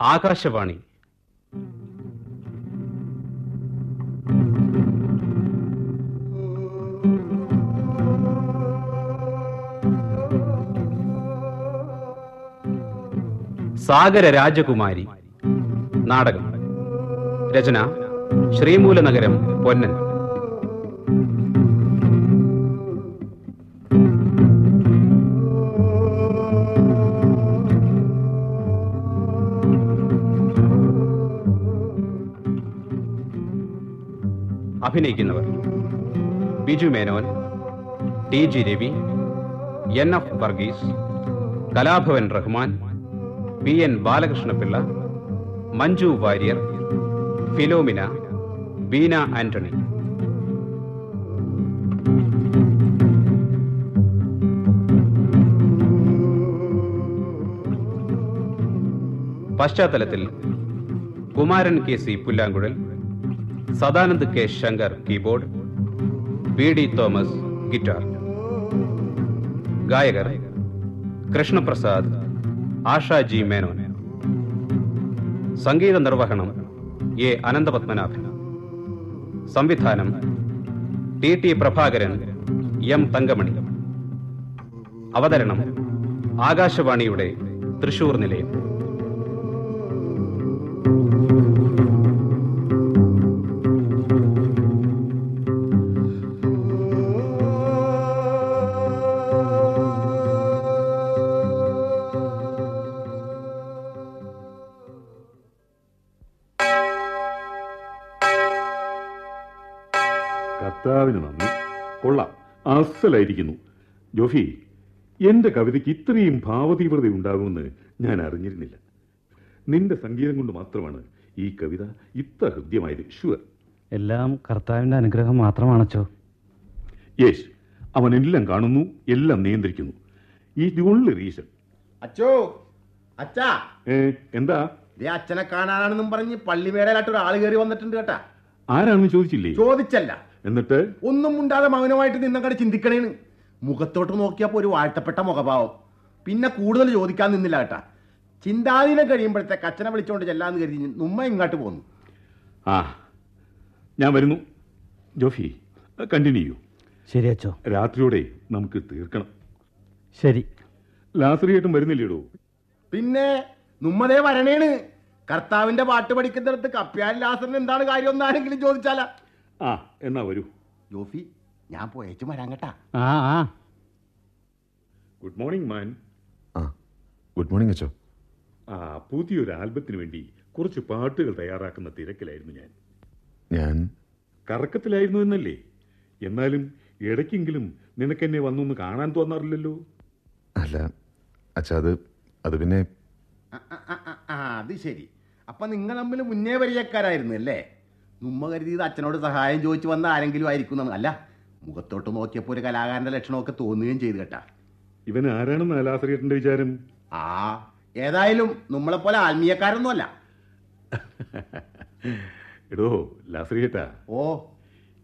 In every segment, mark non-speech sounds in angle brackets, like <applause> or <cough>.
ആകാശവാണി. സാഗര രാജകുമാരി. നാടകം. രചന Sreemoolanagaram Ponnan. അഭിനയിക്കുന്നവർ. Biju Menon T G Ravi N F Varghese Kalabhavan Rahman P N Balakrishnapillai Manju Warrier Philomina Beena Antony. പശ്ചാത്തലത്തിൽ Kumaran K C പുല്ലാങ്കുഴൽ Sadanand K Shankar keyboard P D Thomas guitar. ഗായകർ കൃഷ്ണപ്രസാദ് ആഷാജി മേനോൻ. സംഗീത നിർവഹണം A Ananthapadmanabhan. സംവിധാനം T T Prabhakaran M Thankamani. അവതരണം ആകാശവാണിയുടെ തൃശൂർ നിലയം. കർത്താവിന് നന്ദി. കൊള്ളാം. അസലായിരിക്കുന്നു. ജോഫി എന്റെ കവിതയ്ക്ക് ഇത്രയും ഭാവതീവ്രത ഉണ്ടാകുമെന്ന് ഞാൻ അറിഞ്ഞിരുന്നില്ല. നിന്റെ സംഗീതം കൊണ്ട് മാത്രമാണ് ഈ കവിത ഇത്ര ഹൃദ്യമായത്. ഷുവർ എല്ലാം കർത്താവിന്റെ അനുഗ്രഹം മാത്രമാണച്ചോ? യേശ് അവൻ എല്ലാം കാണുന്നു എല്ലാം നിയന്ത്രിക്കുന്നു. ഈ ഓൺലി റീസൺ. അച്ചോ അച്ഛാ ഏ എന്താ? ദേ അച്ഛനെ കാണാനാണെന്നും പറഞ്ഞ് പള്ളിമേടയിലായിട്ട് ഒരാൾ കയറി വന്നിട്ടുണ്ട് കേട്ടാ. ആരാണെന്ന് ചോദിച്ചില്ലേ? ചോദിച്ചല്ല. എന്നിട്ട്? ഒന്നും മുണ്ടാതെ മൗനമായിട്ട് നിന്നങ്ങടെ ചിന്തിക്കണേന്ന് മുഖത്തോട്ട് നോക്കിയപ്പോ ഒരു വാഴ്ത്തപ്പെട്ട മുഖഭാവം. പിന്നെ കൂടുതൽ ചോദിക്കാൻ നിന്നില്ല കേട്ടാ. ചിന്താധീനം കഴിയുമ്പോഴത്തേക്ക് അച്ഛനെ വിളിച്ചോണ്ട് ചെല്ലാന്ന് കരുതി നുമ്മ ഇങ്ങോട്ട് പോന്നു. ആ ഞാൻ വരുന്നു. ജോഫി കണ്ടിന്യൂ ചെയ്യൂ. ശരി അച്ഛോ. രാത്രിയോടെ നമുക്ക് തീർക്കണം. ശരി. ലാസറിയായിട്ടും വരുന്നില്ലേടോ? പിന്നെ നുമ്മതേ വരണേണ്. കർത്താവിന്റെ പാട്ട് പഠിക്കുന്നിടത്ത് കപ്പ്യാൻ ലാസറിന് എന്താണ് കാര്യം ഒന്നാരെങ്കിലും ചോദിച്ചാലാ? ആ എന്നാ വരൂ. ജോഫി ഞാൻ പോയേച്ചു വരാൻ കേട്ടാ. ആ ആ. ഗുഡ് മോർണിംഗ് മാൻ ആ ഗുഡ് മോർണിംഗ് അച്ചോ. ആ പുതിയൊരു ആൽബത്തിന് വേണ്ടി കുറച്ച് പാട്ടുകൾ തയ്യാറാക്കുന്ന തിരക്കിലായിരുന്നു ഞാൻ. ഞാൻ? കറക്കത്തിലായിരുന്നു എന്നല്ലേ? എന്നാലും ഇടയ്ക്കെങ്കിലും നിനക്കെന്നെ വന്നൊന്ന് കാണാൻ തോന്നാറില്ലല്ലോ? അല്ല അച്ഛാ അത് അത് പിന്നെ അത് ശരി. അപ്പൊ നിങ്ങൾ തമ്മിൽ മുന്നേ പരിചയക്കാരായിരുന്നു അല്ലേ? നുമ്മ കരുതിയത് അച്ഛനോട് സഹായം ചോദിച്ചു വന്ന ആരെങ്കിലും ആയിരിക്കും. അല്ല മുഖത്തോട്ട് നോക്കിയപ്പോൾ ഒരു കലാകാരന്റെ ലക്ഷണമൊക്കെ തോന്നുകയും ചെയ്തു കേട്ടാ. ഇവൻ ആരാണെന്ന് ലാസറിയേട്ടന്റെ വിചാരം? ആ ഏതായാലും നമ്മളെ പോലെ ആത്മീയക്കാരൊന്നുമല്ല എടോ ലാസറിയേട്ടാ ഓ.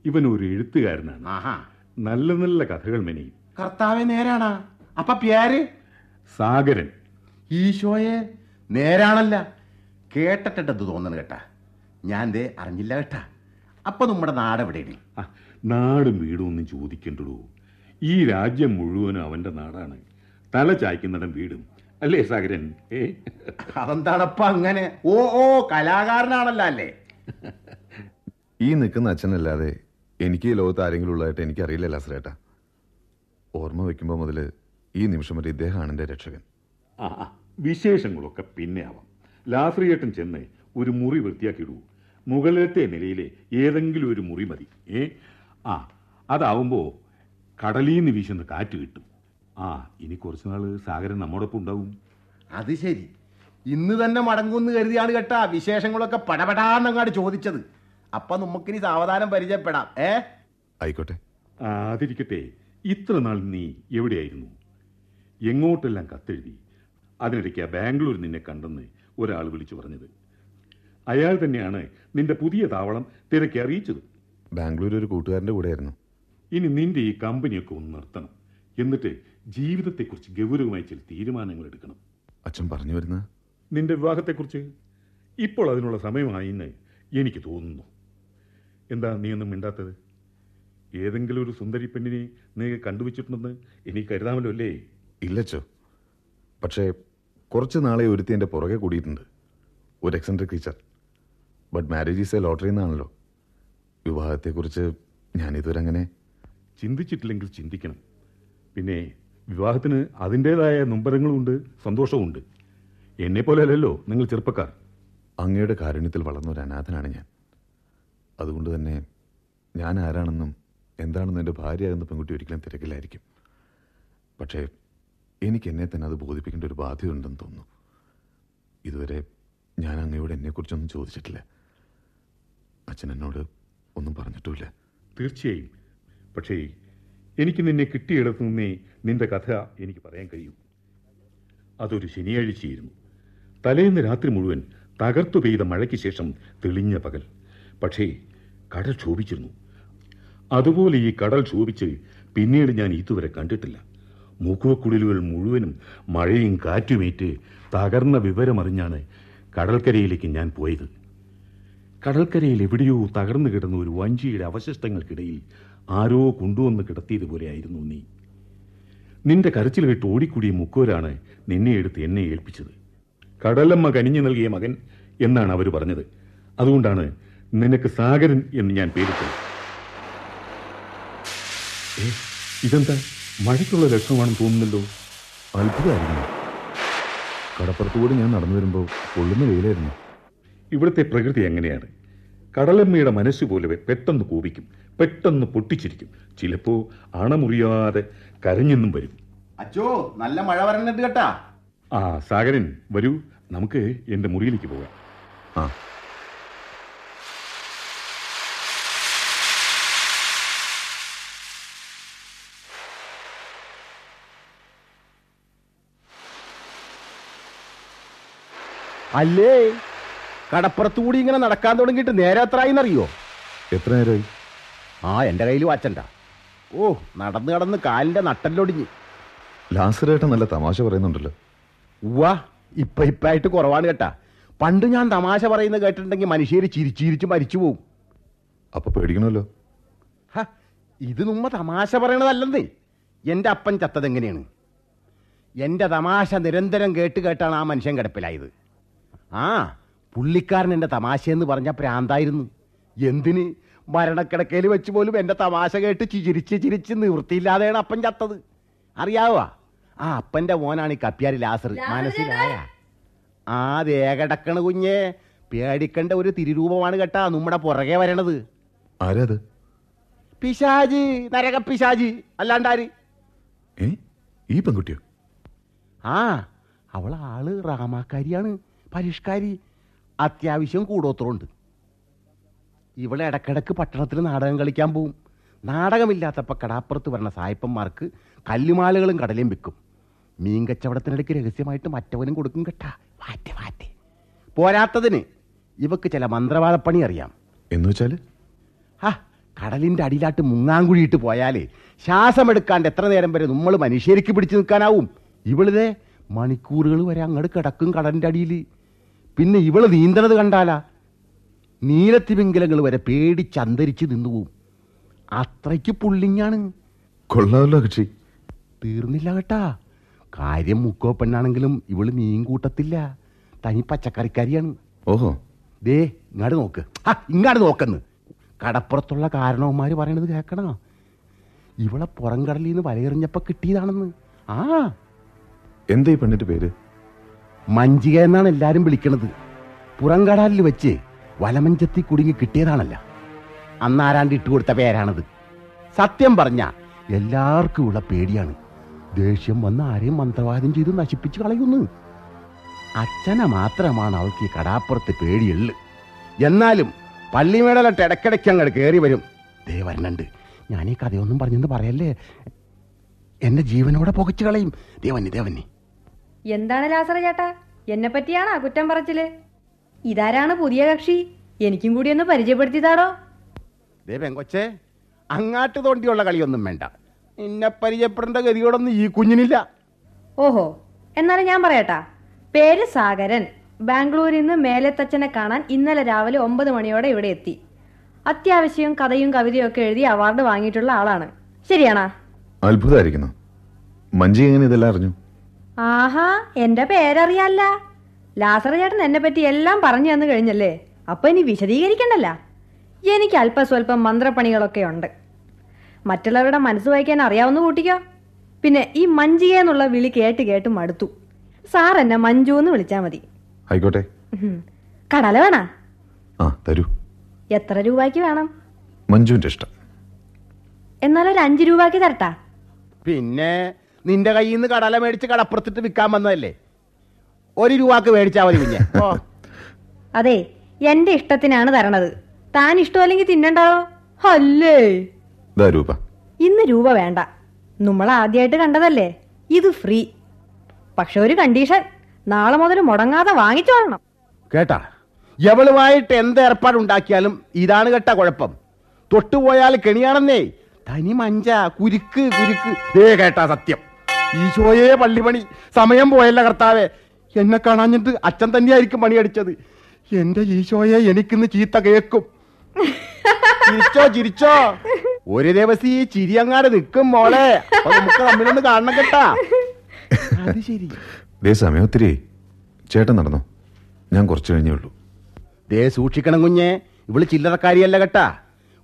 ഇവൻ ഒരു എഴുത്തുകാരനാണ്. ആഹാ. നല്ല നല്ല കഥകൾ മെനയും. കർത്താവെ നേരാണാ. അപ്പൊ പേര് സാഗരൻ. ഈശോയെ നേരാണല്ല. കേട്ടിട്ടിട്ടത് തോന്നണ് കേട്ടാ? ഞാൻ ദേ അറിഞ്ഞില്ല കേട്ടാ. അപ്പൊ നമ്മുടെ നാട് എവിടെയാണ്? ആ, നാടും വീടും ഒന്നും ചോദിക്കണ്ടടോ. ഈ രാജ്യം മുഴുവനും അവന്റെ നാടാണ്. തല ചായ്ക്കുന്നിടം വീടും. അല്ലേ സാഗരൻ? ഏ? അതെന്താണപ്പ അങ്ങനെ? ഓ ഓ കലാകാരനാണല്ലോ അല്ലേ? ഈ നിൽക്കുന്ന അച്ഛനല്ലാതെ എനിക്ക് ഈ ലോകത്ത് ആരെങ്കിലും ഉള്ളതായിട്ട് എനിക്കറിയില്ല ലാസറേട്ട. ഓർമ്മ വയ്ക്കുമ്പോൾ മുതൽ ഈ നിമിഷം വരെ ഇദ്ദേഹമാണ് എന്റെ രക്ഷകൻ. ആ ആ, വിശേഷങ്ങളൊക്കെ പിന്നെ ആവാം. ലാസ്രിയേട്ടൻ ചെന്ന് ഒരു മുറി വൃത്തിയാക്കിയിടൂ. മുകളിലത്തെ നിലയിലെ ഏതെങ്കിലും ഒരു മുറി മതി. ഏ? ആ അതാവുമ്പോൾ കടലിൽ നിന്ന് വീശുന്ന കാറ്റ് കിട്ടും. ആ ഇനി കുറച്ച് നാൾ സാഗരൻ നമ്മോടൊപ്പം ഉണ്ടാവും. അത് ശരി. ഇന്ന് തന്നെ മടങ്ങുമെന്ന് കരുതിയാണ് കേട്ടാ വിശേഷങ്ങളൊക്കെ പടപടാന്നങ്ങാട് ചോദിച്ചത്. അപ്പൊ നമുക്കിനി സാവധാനം പരിചയപ്പെടാം. ഏ? ആയിക്കോട്ടെ. ആ, അതിരിക്കട്ടെ. ഇത്ര നാൾ നീ എവിടെയായിരുന്നു? എങ്ങോട്ടെല്ലാം കത്തെഴുതി? അതിനിടയ്ക്ക് ബാംഗ്ലൂർ നിന്നെ കണ്ടെന്ന് ഒരാൾ വിളിച്ചു പറഞ്ഞത്. അയാൾ തന്നെയാണ് നിന്റെ പുതിയ താവളം തിരക്കി അറിയിച്ചത്. ബാംഗ്ലൂർ ഒരു കൂട്ടുകാരന്റെ കൂടെയായിരുന്നു. ഇനി നിന്റെ ഈ കമ്പനിയൊക്കെ ഒന്ന് നിർത്തണം. എന്നിട്ട് ജീവിതത്തെക്കുറിച്ച് ഗൗരവമായി ചില തീരുമാനങ്ങൾ എടുക്കണം. അച്ഛൻ പറഞ്ഞു വരുന്ന നിന്റെ വിവാഹത്തെക്കുറിച്ച് ഇപ്പോൾ അതിനുള്ള സമയമായി എന്ന് എനിക്ക് തോന്നുന്നു. എന്താ നീ ഒന്നും മിണ്ടാത്തത്? ഏതെങ്കിലും ഒരു സുന്ദരി പെണ്ണിനെ നീ കണ്ടുവച്ചിട്ടുണ്ടെന്ന് എനിക്ക് കരുതാമല്ലോ അല്ലേ? ഇല്ലച്ചോ പക്ഷേ കുറച്ച് നാളെ ഒരുത്തി എന്റെ പുറകെ കൂടിയിട്ടുണ്ട്. ഒരു eccentric teacher. But marriage is a lottery എന്നാണല്ലോ. വിവാഹത്തെക്കുറിച്ച് ഞാനിതുവരെ അങ്ങനെ ചിന്തിച്ചിട്ടില്ലെങ്കിൽ ചിന്തിക്കണം. പിന്നെ വിവാഹത്തിന് അതിന്റേതായ നൊമ്പരങ്ങളുമുണ്ട് സന്തോഷവുമുണ്ട്. എന്നെ പോലെ അല്ലല്ലോ നിങ്ങൾ ചെറുപ്പക്കാർ. അങ്ങയുടെ കാരുണ്യത്തിൽ വളർന്ന ഒരു അനാഥനാണ് ഞാൻ. അതുകൊണ്ട് തന്നെ ഞാൻ ആരാണെന്നും എന്താണെന്നും എന്റെ ഭാര്യയാകുന്ന പെൺകുട്ടി ഒരിക്കലും തിരക്കില്ലായിരിക്കും. പക്ഷേ എനിക്ക് എന്നെ തന്നെ അത് ബോധിപ്പിക്കേണ്ട ഒരു ബാധ്യത ഉണ്ടെന്ന് തോന്നുന്നു. ഇതുവരെ ഞാൻ അങ്ങയോട് എന്നെക്കുറിച്ചൊന്നും ചോദിച്ചിട്ടില്ല. അച്ഛൻ എന്നോട് ഒന്നും പറഞ്ഞിട്ടുമില്ല. തീർച്ചയായും. പക്ഷേ എനിക്ക് നിന്നെ കിട്ടിയിടത്തു നിന്നേ നിന്റെ കഥ എനിക്ക് പറയാൻ കഴിയൂ. അതൊരു ശനിയാഴ്ചയായിരുന്നു. തലേന്ന് രാത്രി മുഴുവൻ തകർത്തു പെയ്ത മഴയ്ക്ക് ശേഷം തെളിഞ്ഞ പകൽ. പക്ഷേ കടൽ ക്ഷോഭിച്ചിരുന്നു. അതുപോലെ ഈ കടൽ ക്ഷോഭിച്ച് പിന്നീട് ഞാൻ ഇതുവരെ കണ്ടിട്ടില്ല. മൂക്കുവക്കുടലുകൾ മുഴുവനും മഴയും കാറ്റുമേറ്റ് തകർന്ന വിവരമറിഞ്ഞാണ് കടൽക്കരയിലേക്ക് ഞാൻ പോയത്. കടൽക്കരയിൽ എവിടെയോ തകർന്നു കിടന്ന ഒരു വഞ്ചിയുടെ അവശിഷ്ടങ്ങൾക്കിടയിൽ ആരോ കൊണ്ടുവന്ന് കിടത്തിയതുപോലെയായിരുന്നു നീ. നിന്റെ കരച്ചിൽ കേട്ട് ഓടിക്കൂടിയ മുക്കോരാണ് നിന്നെ എടുത്ത് എന്നെ ഏൽപ്പിച്ചത്. കടലമ്മ കനിഞ്ഞു നൽകിയ മകൻ എന്നാണ് അവർ പറഞ്ഞത്. അതുകൊണ്ടാണ് നിനക്ക് സാഗരൻ എന്ന് ഞാൻ പേരിട്ടത്. ഇതെന്താ? മഴയ്ക്കുള്ള ലക്ഷണമാണെന്ന് തോന്നുന്നല്ലോ. അത്ഭുതമായിരുന്നു കടപ്പുറത്തുകൂടി ഞാൻ നടന്നു വരുമ്പോൾ കൊള്ളുന്ന വെയിലായിരുന്നു. ഇവിടുത്തെ പ്രകൃതി എങ്ങനെയാണ്? കടലമ്മയുടെ മനസ്സ് പോലെ പെട്ടെന്ന് കോപിക്കും പെട്ടെന്ന് പൊട്ടിച്ചിരിക്കും. ചിലപ്പോ അണമുറിയാതെ കരഞ്ഞെന്നും വരും. അച്ചോ നല്ല മഴ വരണിട്ട് കേട്ടാ. ആ സാഗരൻ വരൂ. നമുക്ക് എന്റെ മുറിയിലേക്ക് പോകാം. ആ. അല്ലേ? കടപ്പുറത്ത് കൂടി ഇങ്ങനെ നടക്കാൻ തുടങ്ങിയിട്ട് നേരെ എത്രയെന്നറിയോ? എത്ര നേരമായി ആ എന്റെ കയ്യിൽ വാച്ചണ്ട ഓ നടന്ന് കടന്ന് കാലിന്റെ നട്ടല്ലൊടിഞ്ഞ്. ലാസറേട്ടൻ നല്ല തമാശ പറയുന്നുണ്ടല്ലോ. ഉവ്വാ ഇപ്പൊ ഇപ്പായിട്ട് കുറവാണ് കേട്ടാ. പണ്ട് ഞാൻ തമാശ പറയുന്നത് കേട്ടിട്ടുണ്ടെങ്കിൽ മനുഷ്യർ ചിരിച്ചിരിച്ച് മരിച്ചു പോവും. അപ്പൊ പേടിക്കണല്ലോ ഇത് നമ്മ തമാശ പറയണതല്ലെന്നേ. എന്റെ അപ്പൻ ചത്തതെങ്ങനെയാണ് എന്റെ തമാശ നിരന്തരം കേട്ട് കേട്ടാണ് ആ മനുഷ്യൻ കിടപ്പിലായത്. ആ പുള്ളിക്കാരൻ എന്റെ തമാശയെന്ന് പറഞ്ഞ പ്രാന്തായിരുന്നു. എന്തിന്? മരണക്കിടക്കയിൽ വെച്ച് പോലും എന്റെ തമാശ കേട്ട് ചിരിച്ച് ചിരിച്ച് നിവൃത്തിയില്ലാതെയാണ് അപ്പൻ ചത്തത്. അറിയാവോ? ആ അപ്പന്റെ മോനാണ് ഈ കപ്പ്യാരി ലാസർ. മനസ്സിലായ? ആ ദേകടക്കണ കുഞ്ഞെ. പേടിക്കണ്ട ഒരു തിരുരൂപമാണ് കേട്ടാ നമ്മുടെ പുറകെ വരണത്. ആരത്? പിശാജി പിശാജ് നരക പിശാജി അല്ലാണ്ടാര് ഈ പെൺകുട്ടിയോ? ആ അവളാൾ ആൾ റാമാക്കാരിയാണ് പരിഷ്കാരി. അത്യാവശ്യം കൂടോത്രമുണ്ട്. ഇവിടെ ഇടക്കിടക്ക് പട്ടണത്തിൽ നാടകം കളിക്കാൻ പോവും. നാടകമില്ലാത്തപ്പോൾ കടാപ്പുറത്ത് വരണ സായപ്പന്മാർക്ക് കല്ലുമാലകളും കടലയും വിൽക്കും. മീൻ കച്ചവടത്തിനിടയ്ക്ക് രഹസ്യമായിട്ട് മറ്റവനും കൊടുക്കും കേട്ടാ. വാറ്റെ വാറ്റെ. പോരാത്തതിന് ഇവക്ക് ചില മന്ത്രവാദപ്പണി അറിയാം. എന്ന് വെച്ചാൽ ആ കടലിന്റെ അടിയിലാട്ട് മുങ്ങാങ്കുഴിയിട്ട് പോയാലേ ശ്വാസമെടുക്കാണ്ട് എത്ര നേരം വരെ നമ്മൾ മനുഷ്യർക്ക് പിടിച്ചു നിൽക്കാനാവും? ഇവളിതേ മണിക്കൂറുകൾ വരെ അങ്ങോട്ട് കിടക്കും കടലിന്റെ അടിയിൽ പിന്നെ ഇവൾ നീന്തണത് കണ്ടാലാ. നീലത്തിമിംഗലങ്ങൾ വരെ പേടിച്ചന്തരിച്ച് നിന്നു പോവും. അത്രയ്ക്ക് പുള്ളിങ്ങാണ്. കൊള്ളാമല്ലോ കക്ഷി. തീർന്നില്ല കേട്ടാ. കാര്യം മുക്കോ പെണ്ണാണെങ്കിലും ഇവൾ മീൻ കൂട്ടത്തില്ല. തനി പച്ചക്കറിക്കാരിയാണ്. ഓഹോ. ദേ ഇങ്ങാട് നോക്ക്. ആ ഇങ്ങാട് നോക്കെന്ന്. കടപ്പുറത്തുള്ള കാരണവന്മാര് പറയണത് കേക്കണ? ഇവളെ പുറം കടലിൽ നിന്ന് വലയെറിഞ്ഞപ്പോ കിട്ടിയതാണെന്ന്. ആ. എന്താ ഈ പെണ്ണിന്റെ പേര്? മഞ്ചിക എന്നാണ് എല്ലാരും വിളിക്കണത്. പുറംകടലിൽ വെച്ച് വലമഞ്ചത്തി കുടുങ്ങി കിട്ടിയതാണല്ല. അന്നാരാണ്ട് ഇട്ടു കൊടുത്ത പേരാണത്. സത്യം പറഞ്ഞ എല്ലാവർക്കും ഉള്ള പേടിയാണ്. ദേഷ്യം വന്ന് ആരെയും മന്ത്രവാദം ചെയ്ത് നശിപ്പിച്ച് കളയുന്നു. അച്ഛനെ മാത്രമാണ് അവൾക്ക് ഈ കടാപ്പുറത്ത് പേടിയുള്ളു. എന്നാലും പള്ളിമേടലട്ട് ഇടയ്ക്കിടയ്ക്ക് അങ്ങോട്ട് കയറി വരും. ദേ വരണുണ്ട്. ഞാൻ ഈ കഥയൊന്നും പറഞ്ഞെന്ന് പറയല്ലേ? എന്റെ ജീവനോടെ പുകച്ചു കളയും. ദേവന്നി ദേവന്നി എന്താണ് ലാസറ ചേട്ടാ എന്നെ പറ്റിയാണോ കുറ്റം പറച്ചിൽ? ഇതാരാണ് പുതിയ കക്ഷി? എനിക്കും കൂടി ഒന്ന് പരിചയപ്പെടുത്തിയതാടോ ദേ പെങ്കൊച്ചേ അങ്ങാട്ട് തോണ്ടിയുള്ള കളിയൊന്നും വേണ്ട. എന്നെ പരിചയപ്പെടേണ്ട ഗതിയോടൊന്നും ഈ കുഞ്ഞിനില്ല. ഓഹോ എന്നാലും ഞാൻ പറയട്ടാ. പേര് സാഗരൻ. ബാംഗ്ലൂരിൽ നിന്ന് മേലെത്തച്ഛനെ കാണാൻ ഇന്നലെ രാവിലെ ഒമ്പത് മണിയോടെ ഇവിടെ എത്തി. അത്യാവശ്യം കഥയും കവിതയും ഒക്കെ എഴുതി അവാർഡ് വാങ്ങിയിട്ടുള്ള ആളാണ്. ശരിയാണാ? അത്ഭുതമായിരിക്കുന്നു മഞ്ജി എങ്ങനെ ഇതെല്ലാം അറിഞ്ഞു? ആഹാ എന്റെ പേരറിയാല്ല. ലാസർ ചേട്ടൻ എന്നെ പറ്റി എല്ലാം പറഞ്ഞു തന്നു കഴിഞ്ഞല്ലേ? അപ്പൊ ഇനി വിശദീകരിക്കണ്ടല്ല. എനിക്ക് അല്പസ്വല്പം മന്ത്രപ്പണികളൊക്കെ ഉണ്ട്. മറ്റുള്ളവരുടെ മനസ്സ് വായിക്കാൻ അറിയാവുന്ന കൂട്ടിക്കോ? പിന്നെ ഈ മഞ്ജിക എന്നുള്ള വിളി കേട്ട് കേട്ട് മടുത്തു. സാർ എന്നെ മഞ്ജു എന്ന് വിളിച്ചാ മതി. ആയിക്കോട്ടെ. കടല വേണ? ആ തരൂ. എത്ര രൂപയ്ക്ക് വേണം? മഞ്ജുവിന്റെ ഇഷ്ടം. എന്നാലൊരു അഞ്ചു രൂപയ്ക്ക് തരട്ടാ. പിന്നെ നിന്റെ കയ്യിൽ നിന്ന് കടല മേടിച്ച് കടപ്പുറത്തിട്ട് വിൽക്കാൻ വന്നതല്ലേ? ഒരു രൂപക്ക് മേടിച്ചാ മതി പിന്നെ അതെ എന്റെ ഇഷ്ടത്തിനാണ് തരണത്. താൻ ഇഷ്ടമല്ലെങ്കിൽ തിന്നണ്ടോ അല്ലേ? രൂപ. ഇന്ന് രൂപ വേണ്ട. നമ്മൾ ആദ്യമായിട്ട് കണ്ടതല്ലേ? ഇത് ഫ്രീ. പക്ഷെ ഒരു കണ്ടീഷൻ. നാളെ മുതൽ മുടങ്ങാതെ വാങ്ങിച്ചോളണം കേട്ടാ എവളുമായിട്ട് എന്ത് ഏർപ്പാടുണ്ടാക്കിയാലും ഇതാണ് കേട്ട കുഴപ്പം. തൊട്ടുപോയാൽ കെണിയാണെന്നേ. തനി മഞ്ച കുരുക്ക് കുരുക്ക്. ദേ കേട്ടാ സത്യം. ഈശോയെ പള്ളിപണി സമയം പോയല്ല കർത്താവെ. എന്നെ കാണാഞ്ഞിട്ട് അച്ഛൻ തന്നെയായിരിക്കും പണിയടിച്ചത്. എന്റെ ഈശോയെ എനിക്കിന്ന് ചീത്ത കേക്കും ചിരിച്ചോ ചിരിച്ചോ. ഒരു ദിവസം ഈ ചിരി അങ്ങാട് നിൽക്കും മോളെ. നമുക്ക് തമ്മിലൊന്ന് കാണണം കേട്ടാ. അത് ശരി. ദേ സമയം ഒത്തിരി. ചേട്ടൻ നടന്നോ? ഞാൻ കുറച്ച് കഴിഞ്ഞേ ഉള്ളൂ. ദേ സൂക്ഷിക്കണം കുഞ്ഞെ. ഇവൾ ചില്ലറക്കാരിയല്ല കേട്ടാ.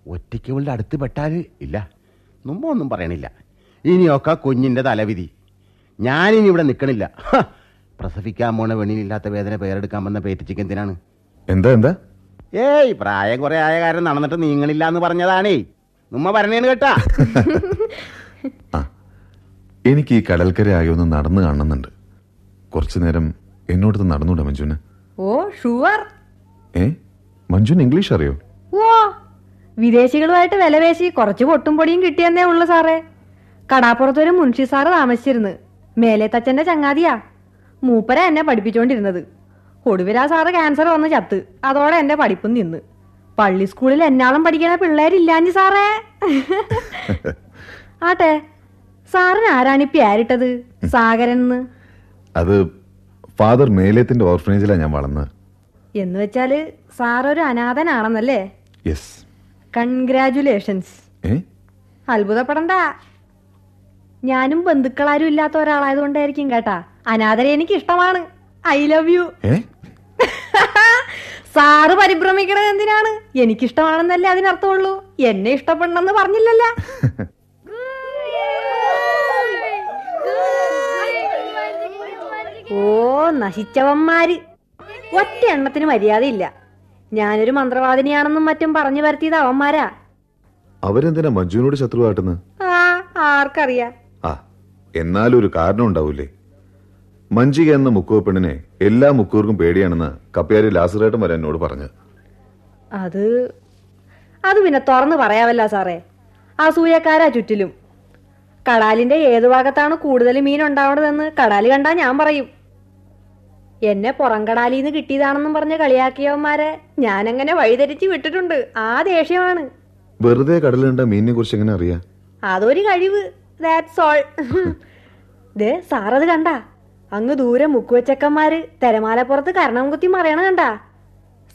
ഒറ്റയ്ക്ക് ഇവളുടെ അടുത്ത് പെട്ടാൽ ഇല്ല. മുമ്പൊന്നും പറയണില്ല. ഇനിയൊക്കെ കുഞ്ഞിന്റെ തലവിധി. ഞാനിനി ഇവിടെ നിൽക്കണില്ല പ്രസവിക്കാൻ പോണ വെണിയിലില്ലാത്ത വേദന പേരെടുക്കാൻ വന്ന പേറ്റിച്ചിക്ക് എന്തിനാണ്? എന്താ എന്താ? ഏയ് പ്രായം കുറെ ആയ കാര്യം നടന്നിട്ട് നീങ്ങണില്ല എന്ന് പറഞ്ഞതാണേ. നമ്മ പറഞ്ഞേന്ന് കേട്ടാ. എനിക്ക് ഈ കടൽക്കര ആകെ ഒന്ന് നടന്നു കാണുന്നുണ്ട് കുറച്ചു നേരം എന്നോടത്ത് നടന്നൂടെ മഞ്ജുന് ഓ ഷുവർ. ഏ മഞ്ജുന് ഇംഗ്ലീഷ് അറിയോ? ഓ വിദേശികളുമായിട്ട് വിലപേശി കുറച്ച് പൊട്ടും പൊടിയും കിട്ടിയെന്നേ ഉള്ളു സാറേ. കടാപ്പുറത്തൊരു മുൻഷി സാറ് താമസിച്ചിരുന്നു. മേലെ തച്ചന്റെ ചങ്ങാതിയാ. മൂപ്പര എന്നെ പഠിപ്പിച്ചോണ്ടിരുന്നത്. ഒടുവിലാ സാറ് ക്യാൻസർ വന്ന് ചത്ത്. അതോടെ എന്റെ പഠിപ്പും നിന്ന്. പള്ളി സ്കൂളിൽ എന്നാളും പഠിക്കണ പിള്ളേരില്ലാഞ്ഞ് സാറേ. <laughs> ആട്ടെ സാറിന് ആരാണ് ഈ പേരിട്ടത്? സാഗരൻ അത് ഫാദർ മേലേത്തിന്റെ ഓർഫനേജിലാണ് ഞാൻ വളർന്നത് എന്ന് വെച്ചാൽ സാറൊരു അനാഥനാണെന്നല്ലേ? Yes congratulations അത്ഭുതപ്പെടണ്ട. ഞാനും ബന്ധുക്കളാരും ഇല്ലാത്ത ഒരാളായതുകൊണ്ടായിരിക്കും കേട്ടാ. അനാഥരെ എനിക്ക് ഇഷ്ടമാണ് ഐ ലവ് യു <laughs> സാറ് പരിഭ്രമിക്കണത് എന്തിനാണ്? എനിക്കിഷ്ടമാണെന്നല്ലേ അതിനർത്ഥമുള്ളൂ. എന്നെ ഇഷ്ടപ്പെടണമെന്ന് പറഞ്ഞില്ലല്ല. ഓ നശിച്ചവന്മാര്. ഒറ്റ എണ്ണത്തിന് മര്യാദയില്ല. ഞാനൊരു മന്ത്രവാദിനിയാണെന്നും മറ്റും പറഞ്ഞു വരുത്തിയത് അവന്മാരാ. അവരെന്തിനാ മഞ്ജുവിനോട് ശത്രുവാട്ടുന്നത് ആ ആർക്കറിയാം. എന്നാലും ഒരു കാരണം ഉണ്ടാവൂലേ? മഞ്ജിക എന്ന മുക്കുവ പെണ്ണിനെ എല്ലാ മുക്കൂർക്കും പേടിയാണെന്ന് കപ്പ്യാരി ലാസറേട്ടൻ വരെ എന്നോട് പറഞ്ഞത് അത് അത് പിന്നെ തുറന്നു പറയാവല്ല സാറേ. അസൂയക്കാരാ ചുറ്റിലും. കടാലിന്റെ ഏതു ഭാഗത്താണ് കൂടുതൽ മീൻ ഉണ്ടാവണതെന്ന് കടാലി കണ്ടാ ഞാൻ പറയും. എന്നെ പുറം കടാലിന്ന് കിട്ടിയതാണെന്നും പറഞ്ഞ കളിയാക്കിയവന്മാരെ ഞാൻ ഞാനങ്ങനെ വഴിതെറ്റിച്ച് വിട്ടിട്ടുണ്ട്? ആ ദേഷ്യമാണ്. വെറുതെ കടലുണ്ട മീനിനെ കുറിച്ച് എങ്ങനെ അറിയാം? അതൊരു കഴിവ്. ദാറ്റ്സ് ഓൾ <laughs> ദേ സാറത് കണ്ട. അങ്ങ് ദൂരെ മുക്കുവച്ചക്കന്മാര് തെരമാലപ്പുറത്ത് കരണം കുത്തി മറിയണ കണ്ട.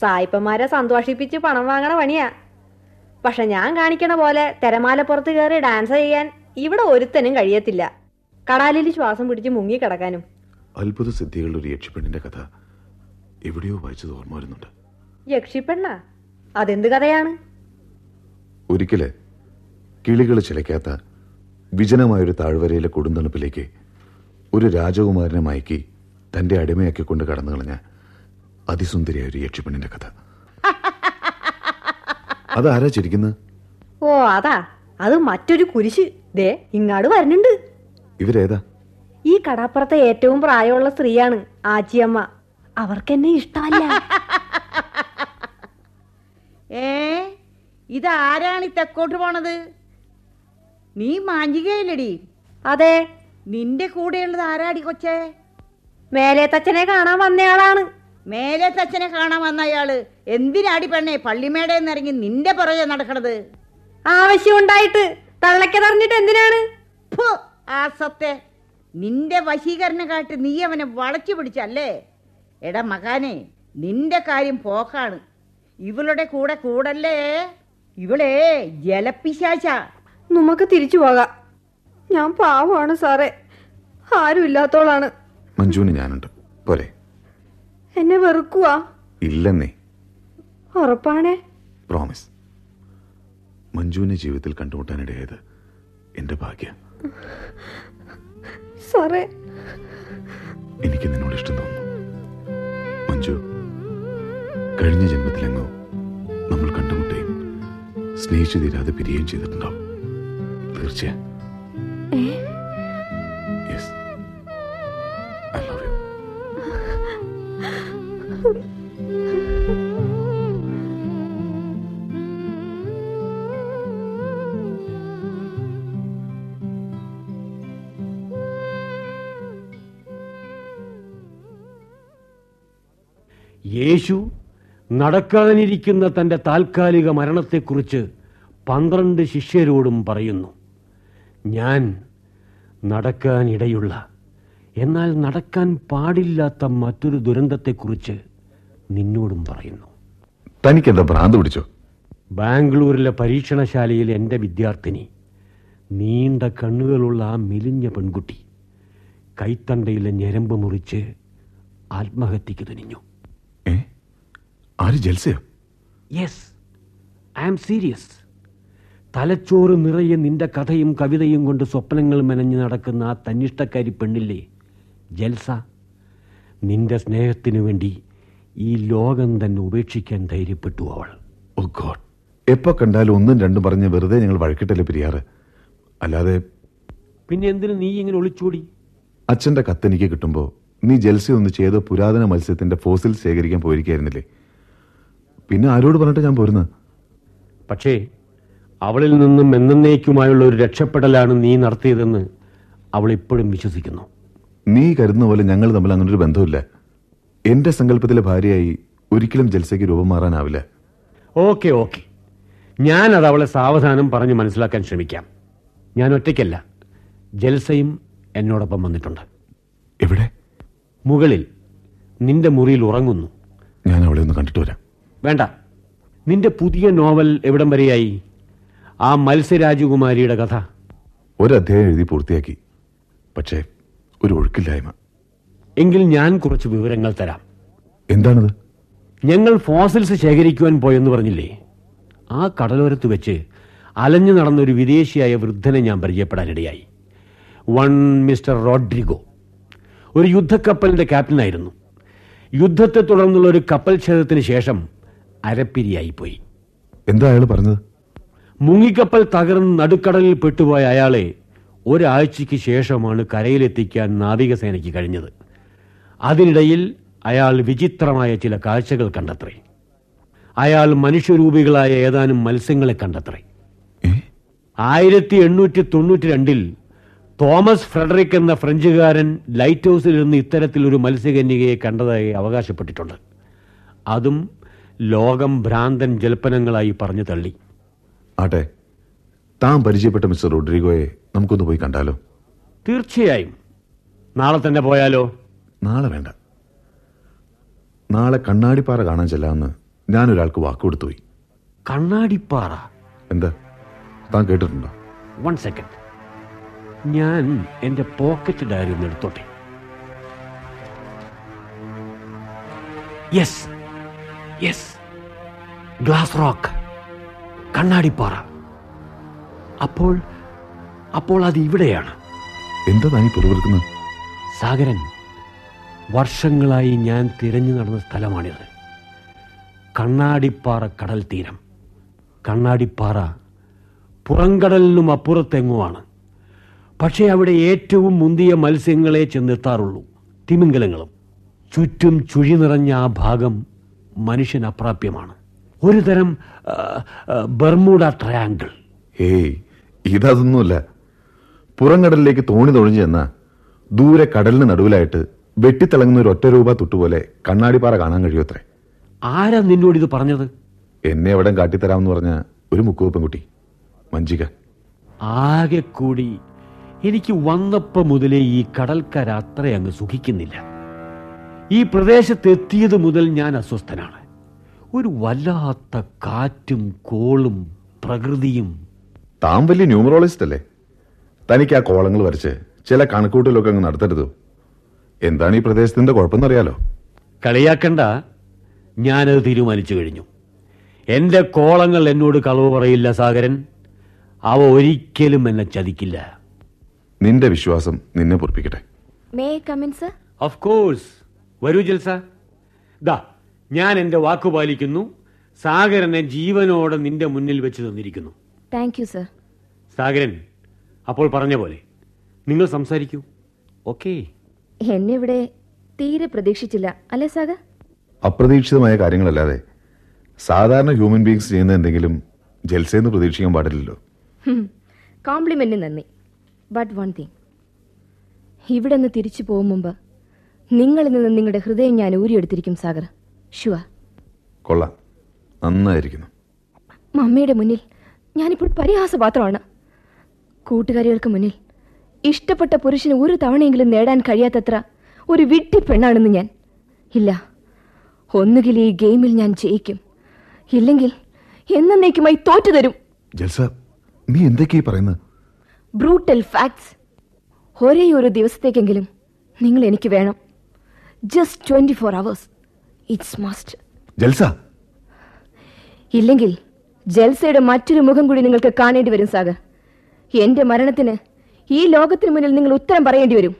സായിപ്പന്മാരെ സന്തോഷിപ്പിച്ച് പണം വാങ്ങണ പണിയാ. പക്ഷെ ഞാൻ കാണിക്കണ പോലെ തെരമാലപ്പുറത്ത് കയറി ഡാൻസ് ചെയ്യാൻ ഇവിടെ ഒരുത്തനും കഴിയത്തില്ല. കടാലിൽ ശ്വാസം പിടിച്ച് മുങ്ങി കിടക്കാനും. അത്ഭുത സിദ്ധികളുടെ ഒരു യക്ഷിപ്പെണ്ണിന്റെ കഥ എവിടെയോ വായിച്ചത് ഓർമ്മ വരുന്നുണ്ട്. യക്ഷിപ്പെണ്ണ? അതെന്ത് കഥയാണ്? ഒരിക്കൽ കിളികൾ ചിലയ്ക്കാത്ത വിജനമായൊരു താഴ്വരയിലെ കൊടുന്തണുപ്പിലേക്ക് ഒരു രാജകുമാരനെ മയക്കി തന്റെ അടിമയാക്കിക്കൊണ്ട് കടന്നു കളഞ്ഞ അതിസുന്ദരിയായ ഒരു യക്ഷിപ്പെണ്ണിന്റെ കഥ. അതാരാ ചിരിക്കുന്നത് ഓ അതാ. അത് മറ്റൊരു കുരിശ്. ദേ ഇങ്ങാട് വരുന്നുണ്ട് ഇവരേതാ? ഈ കടാപ്പുറത്തെ ഏറ്റവും പ്രായമുള്ള സ്ത്രീയാണ് ആച്ചിയമ്മ. അവർക്കെന്നെ ഇഷ്ടമല്ല. <laughs> ഏ ഇതാരാണ് ഈ തെക്കോട്ട് പോണത്? നീ മാഞ്ചികയില്ലടി അതെ. നിന്റെ കൂടെയുള്ളത് ആരാടി കൊച്ചേ? മേലേത്തച്ഛനെ കാണാൻ വന്നയാളാണ്. മേലെ തച്ചനെ കാണാൻ വന്ന അയാൾ എന്തിനാടി പെണ്ണെ? പള്ളിമേടെ ഇറങ്ങി നിന്റെ പുറകെ നടക്കണത്? ആവശ്യമുണ്ടായിട്ട് തള്ളക്കതറിഞ്ഞിട്ട് എന്തിനാണ്? ആ സത്തെ. നിന്റെ വശീകരണം കാട്ടി നീ അവനെ വളച്ചു പിടിച്ചല്ലേ? എടാ മകാനെ നിന്റെ കാര്യം പോക്കാണ്. ഇവളുടെ കൂടെ കൂടല്ലേ? ഇവളെ ജലപ്പിശാച്ച നമുക്ക് തിരിച്ചു പോകാം. ഞാൻ പാവമാണ് സാറേ. ആരും ഇല്ലാത്തോളാണ്. മഞ്ജുവിന് ഞാനുണ്ട്. പോരെ എന്നെ വെറുക്കുവാ? ഇല്ലെന്നേ. ഉറപ്പാണേ? പ്രോമിസ് മഞ്ജുവിനെ ജീവിതത്തിൽ കണ്ടുമുട്ടാനിടയായത് എന്റെ ഭാഗ്യ. സാറേ. എനിക്ക് നിന്നോട് ഇഷ്ടം തോന്നുന്നു. മഞ്ജു കഴിഞ്ഞ ജന്മത്തിലെങ്ങോ നമ്മൾ കണ്ടുമുട്ടുകയും സ്നേഹിച്ചു തീരാതെ പിരിയുകയും ചെയ്തിട്ടുണ്ടാവും. തീർച്ചയാ. Yes I love you Yesu നടക്കാനിരിക്കുന്ന തന്റെ താൽക്കാലിക മരണത്തെക്കുറിച്ച് പന്ത്രണ്ട് ശിഷ്യരോടും പറയുന്നു. ഞാൻ നടക്കാനിടയുള്ള എന്നാൽ നടക്കാൻ പാടില്ലാത്ത മറ്റൊരു ദുരന്തത്തെക്കുറിച്ച് നിന്നോടും പറയുന്നു. തനിക്കെന്താ ഭ്രാന്ത് പിടിച്ചോ? ബാംഗ്ലൂരിലെ പരീക്ഷണശാലയിൽ എന്റെ വിദ്യാർത്ഥിനി നീണ്ട കണ്ണുകളുള്ള ആ മെലിഞ്ഞ പെൺകുട്ടി കൈത്തണ്ടയിലെ ഞരമ്പ് മുറിച്ച് ആത്മഹത്യക്ക് തുനിഞ്ഞു ഏ? ആര് ജൽസയോ? യെസ് ഐ ആം സീരിയസ് തലച്ചോറ് നിറയെ നിന്റെ കഥയും കവിതയും കൊണ്ട് സ്വപ്നങ്ങൾ മെനഞ്ഞു നടക്കുന്ന ആ തന്നിഷ്ടക്കാരി പെണ്ണില്ലേ? ജൽസ നിന്റെ സ്നേഹത്തിനു വേണ്ടി ഈ ലോകം തന്നെ ഉപേക്ഷിക്കാൻ ധൈര്യപ്പെട്ടു അവൾ. ഓ ഗോഡ് എപ്പോ കണ്ടാലും ഒന്നും രണ്ടും പറഞ്ഞ് വെറുതെ ഞങ്ങൾ വഴക്കിട്ടല്ലേ പിരിയാറ്? അല്ലാതെ പിന്നെ എന്തിനു നീ ഇങ്ങനെ ഒളിച്ചോടി? അച്ഛന്റെ കത്ത് എനിക്ക് കിട്ടുമ്പോ നീ ജൽസ ഒന്ന് ചെയ്ത പുരാതന മത്സ്യത്തിന്റെ ഫോസിൽ ശേഖരിക്കാൻ പോയിരിക്കായിരുന്നില്ലേ? പിന്നെ ആരോട് പറഞ്ഞിട്ട് ഞാൻ പോരുന്നത്? പക്ഷേ അവളിൽ നിന്നും എന്നേക്കുമായുള്ള ഒരു രക്ഷപ്പെടലാണ് നീ നടത്തിയതെന്ന് അവൾ ഇപ്പോഴും വിശ്വസിക്കുന്നു. നീ കരുതുന്ന പോലെ ഞങ്ങൾ തമ്മിൽ അങ്ങനെ ഒരു ബന്ധമില്ല എന്റെ സങ്കല്പത്തിലെ ഭാര്യയായി ഒരിക്കലും ജൽസയ്ക്ക് രൂപം മാറാനാവില്ല. Okay okay. ഞാനത് അവളെ സാവധാനം പറഞ്ഞ് മനസ്സിലാക്കാൻ ശ്രമിക്കാം. ഞാൻ ഒറ്റയ്ക്കല്ല. ജൽസയും എന്നോടൊപ്പം വന്നിട്ടുണ്ട്. എവിടെ? മുകളിൽ. നിന്റെ മുറിയിൽ ഉറങ്ങുന്നു. ഞാൻ അവളെ ഒന്ന് കണ്ടിട്ട് വരാം. വേണ്ട. നിന്റെ പുതിയ നോവൽ എവിടം വരെയായി? ആ മത്സ്യരാജകുമാരിയുടെ കഥ. ഒരധ്യായം എഴുതി പൂർത്തിയാക്കി. പക്ഷേ ഒരു ഒഴുക്കില്ലായ്മ. എങ്കിൽ ഞാൻ കുറച്ച് വിവരങ്ങൾ തരാം. എന്താണത്? ഞങ്ങൾ ഫോസിൽസ് ശേഖരിക്കുവാൻ പോയെന്ന് പറഞ്ഞില്ലേ? ആ കടലോരത്ത് വെച്ച് അലഞ്ഞു നടന്ന ഒരു വിദേശിയായ വൃദ്ധനെ ഞാൻ പരിചയപ്പെടാനിടയായി. One mister Rodrigo. ഒരു യുദ്ധക്കപ്പലിന്റെ ക്യാപ്റ്റനായിരുന്നു. യുദ്ധത്തെ തുടർന്നുള്ള ഒരു കപ്പൽ ക്ഷേത്രത്തിന് ശേഷം അരപ്പിരിയായിപ്പോയി. എന്താ അയാൾ പറഞ്ഞത്? മുങ്ങിക്കപ്പൽ തകർന്ന് നടുക്കടലിൽ പെട്ടുപോയ അയാളെ ഒരാഴ്ചയ്ക്ക് ശേഷമാണ് കരയിലെത്തിക്കാൻ നാവികസേനയ്ക്ക് കഴിഞ്ഞത്. അതിനിടയിൽ അയാൾ വിചിത്രമായ ചില കാഴ്ചകൾ കണ്ടത്രേ. അയാൾ മനുഷ്യരൂപികളായ ഏതാനും മത്സ്യങ്ങളെ കണ്ടത്രേ. ആയിരത്തി എണ്ണൂറ്റി തൊണ്ണൂറ്റി രണ്ടിൽ തോമസ് ഫ്രെഡറിക് എന്ന ഫ്രഞ്ചുകാരൻ ലൈറ്റ് ഹൗസിൽ നിന്ന് ഇത്തരത്തിൽ ഒരു മത്സ്യകന്യകയെ കണ്ടതായി അവകാശപ്പെട്ടിട്ടുണ്ട്. അതും ലോകം ഭ്രാന്തൻ ജൽപ്പനങ്ങളായി പറഞ്ഞു തള്ളി. ആട്ടെ താൻ പരിചയപ്പെട്ട മിസ്റ്റർ റോഡ്രിഗോയെ നമുക്കൊന്ന് പോയി കണ്ടാലോ? തീർച്ചയായും. നാളെ തന്നെ പോയാലോ? നാളെ വേണ്ട. നാളെ കണ്ണാടിപ്പാറ കാണാൻ ചെല്ലാമെന്ന് ഞാനൊരാൾക്ക് വാക്കുകൊടുത്തുപോയി. കണ്ണാടിപ്പാറ? എന്താ? താൻ കേട്ടിട്ടുണ്ടോ? വൺ സെക്കൻഡ് ഞാൻ എന്റെ പോക്കറ്റ് ഡയറി ഒന്ന് എടുത്തോട്ടെ? Yes yes glass rock Kannadippara. അപ്പോൾ അപ്പോൾ അത് ഇവിടെയാണ്. എന്താ താൻ ഈ സാഗരൻ വർഷങ്ങളായി ഞാൻ തിരഞ്ഞു നടന്ന സ്ഥലമാണിത്. കണ്ണാടിപ്പാറ കടൽ തീരം. കണ്ണാടിപ്പാറ പുറംകടലിനും അപ്പുറത്തെങ്ങുമാണ്. പക്ഷേ അവിടെ ഏറ്റവും മുന്തിയ മത്സ്യങ്ങളെ ചെന്നെത്താറുള്ളൂ. തിമിംഗലങ്ങളും. ചുറ്റും ചുഴി നിറഞ്ഞ ആ ഭാഗം മനുഷ്യന് അപ്രാപ്യമാണ് ഒരു തരം ബർമൂഡ ട്രയാങ്കിൾ. ഏയ് ഇതൊന്നുമല്ല പുറംകടലിലേക്ക് തോണി തൊഴിഞ്ഞു ചെന്ന ദൂരെ കടലിന് നടുവിലായിട്ട് വെട്ടിത്തിളങ്ങുന്ന ഒരു ഒറ്റ രൂപ തൊട്ടുപോലെ കണ്ണാടിപ്പാറ കാണാൻ കഴിയുമത്രേ. ആരാ നിന്നോട് ഇത് പറഞ്ഞത്? എന്നെ എവിടെ കാട്ടിത്തരാമെന്ന് പറഞ്ഞ ഒരു മുക്കുവ പെൺകുട്ടി മഞ്ജിക. ആകെ കൂടി എനിക്ക് വന്നപ്പോൾ മുതലേ ഈ കടൽക്കര അത്ര അങ്ങ് സുഖിക്കുന്നില്ല. ഈ പ്രദേശത്ത് എത്തിയത് മുതൽ ഞാൻ അസ്വസ്ഥനാണ്. ഒരു വല്ലാത്ത കാറ്റും കോളും പ്രകൃതിയും. താൻ വലിയ ന്യൂമറോളജിസ്റ്റ് അല്ലേ? തനിക്ക് ആ കോളങ്ങൾ വരച്ച് ചില കണക്കൂട്ടലൊക്കെ അങ്ങ് നടത്തരുത്. എന്താണ് ഈ പ്രദേശത്തിന്റെ കുഴപ്പമെന്നറിയാലോ? കളിയാക്കണ്ട. ഞാനത് തീരുമാനിച്ചു കഴിഞ്ഞു. എന്റെ കോളങ്ങൾ എന്നോട് കളവ് പറയില്ല സാഗരൻ. അവ ഒരിക്കലും എന്നെ ചതിക്കില്ല. നിന്റെ വിശ്വാസം നിന്നെ പൊറപ്പിക്കട്ടെ. May come in sir of course വരൂ ജൽസ. ദാ ഞാൻ എന്റെ വാക്കു പാലിക്കുന്നു. സാഗരനെ ജീവനോടെ നിന്റെ മുന്നിൽ വെച്ച് തന്നിരിക്കുന്നു. താങ്ക് യു സർ സാഗരൻ അപ്പോൾ പറഞ്ഞ പോലെ നിങ്ങൾ സംസാരിക്കൂ. ഓക്കെ എന്നെ ഇവിടെ തീരെ പ്രതീക്ഷിച്ചില്ല. അല്ലേ സാഗർ? അപ്രതീക്ഷിതമായ കാര്യങ്ങളല്ലാതെ സാധാരണ ഹ്യൂമൻ ബീങ്സ് ചെയ്യുന്ന എന്തെങ്കിലും ജൽസേന്ന് പ്രതീക്ഷിക്കാൻ പാടില്ലല്ലോ. കോംപ്ലിമെന്റ് നന്ദി. ബട്ട് വൺ തിങ് ഇവിടെ നിന്ന് തിരിച്ചു പോകും മുമ്പ് നിങ്ങളിൽ നിന്ന് നിങ്ങളുടെ ഹൃദയം ഞാൻ ഊരിയെടുത്തിരിക്കും സാഗർ. ഷുവർ കൊള്ളാം. നന്നായിരിക്കുന്നു. മമ്മിയുടെ മുന്നിൽ ഞാനിപ്പോൾ പരിഹാസപാത്രമാണ്. കൂട്ടുകാരികൾക്ക് മുന്നിൽ ഇഷ്ടപ്പെട്ട പുരുഷന് ഒരു തവണയെങ്കിലും നേടാൻ കഴിയാത്തത്ര ഒരു വിട്ടി പെണ്ണാണെന്ന് ഞാൻ. ഇല്ല ഒന്നുകിൽ ഈ ഗെയിമിൽ ഞാൻ ജയിക്കും. ഇല്ലെങ്കിൽ എന്നേക്കുമായി തോറ്റു തരും. ജൽസ നീ എന്തൊക്കെയാ ഈ പറയുന്നത്? Brutal facts. ഒരേ ഒരു ദിവസത്തേക്കെങ്കിലും നിങ്ങൾ എനിക്ക് വേണം. Just twenty four hours. It's must Jalsa? ഇല്ലെങ്കിൽ ജൽസയുടെ മറ്റൊരു മുഖം കൂടി നിങ്ങൾക്ക് കാണേണ്ടി വരും സാഗർ. എന്റെ മരണത്തിന് ഈ ലോകത്തിന് മുന്നിൽ നിങ്ങൾ ഉത്തരം പറയേണ്ടി വരും.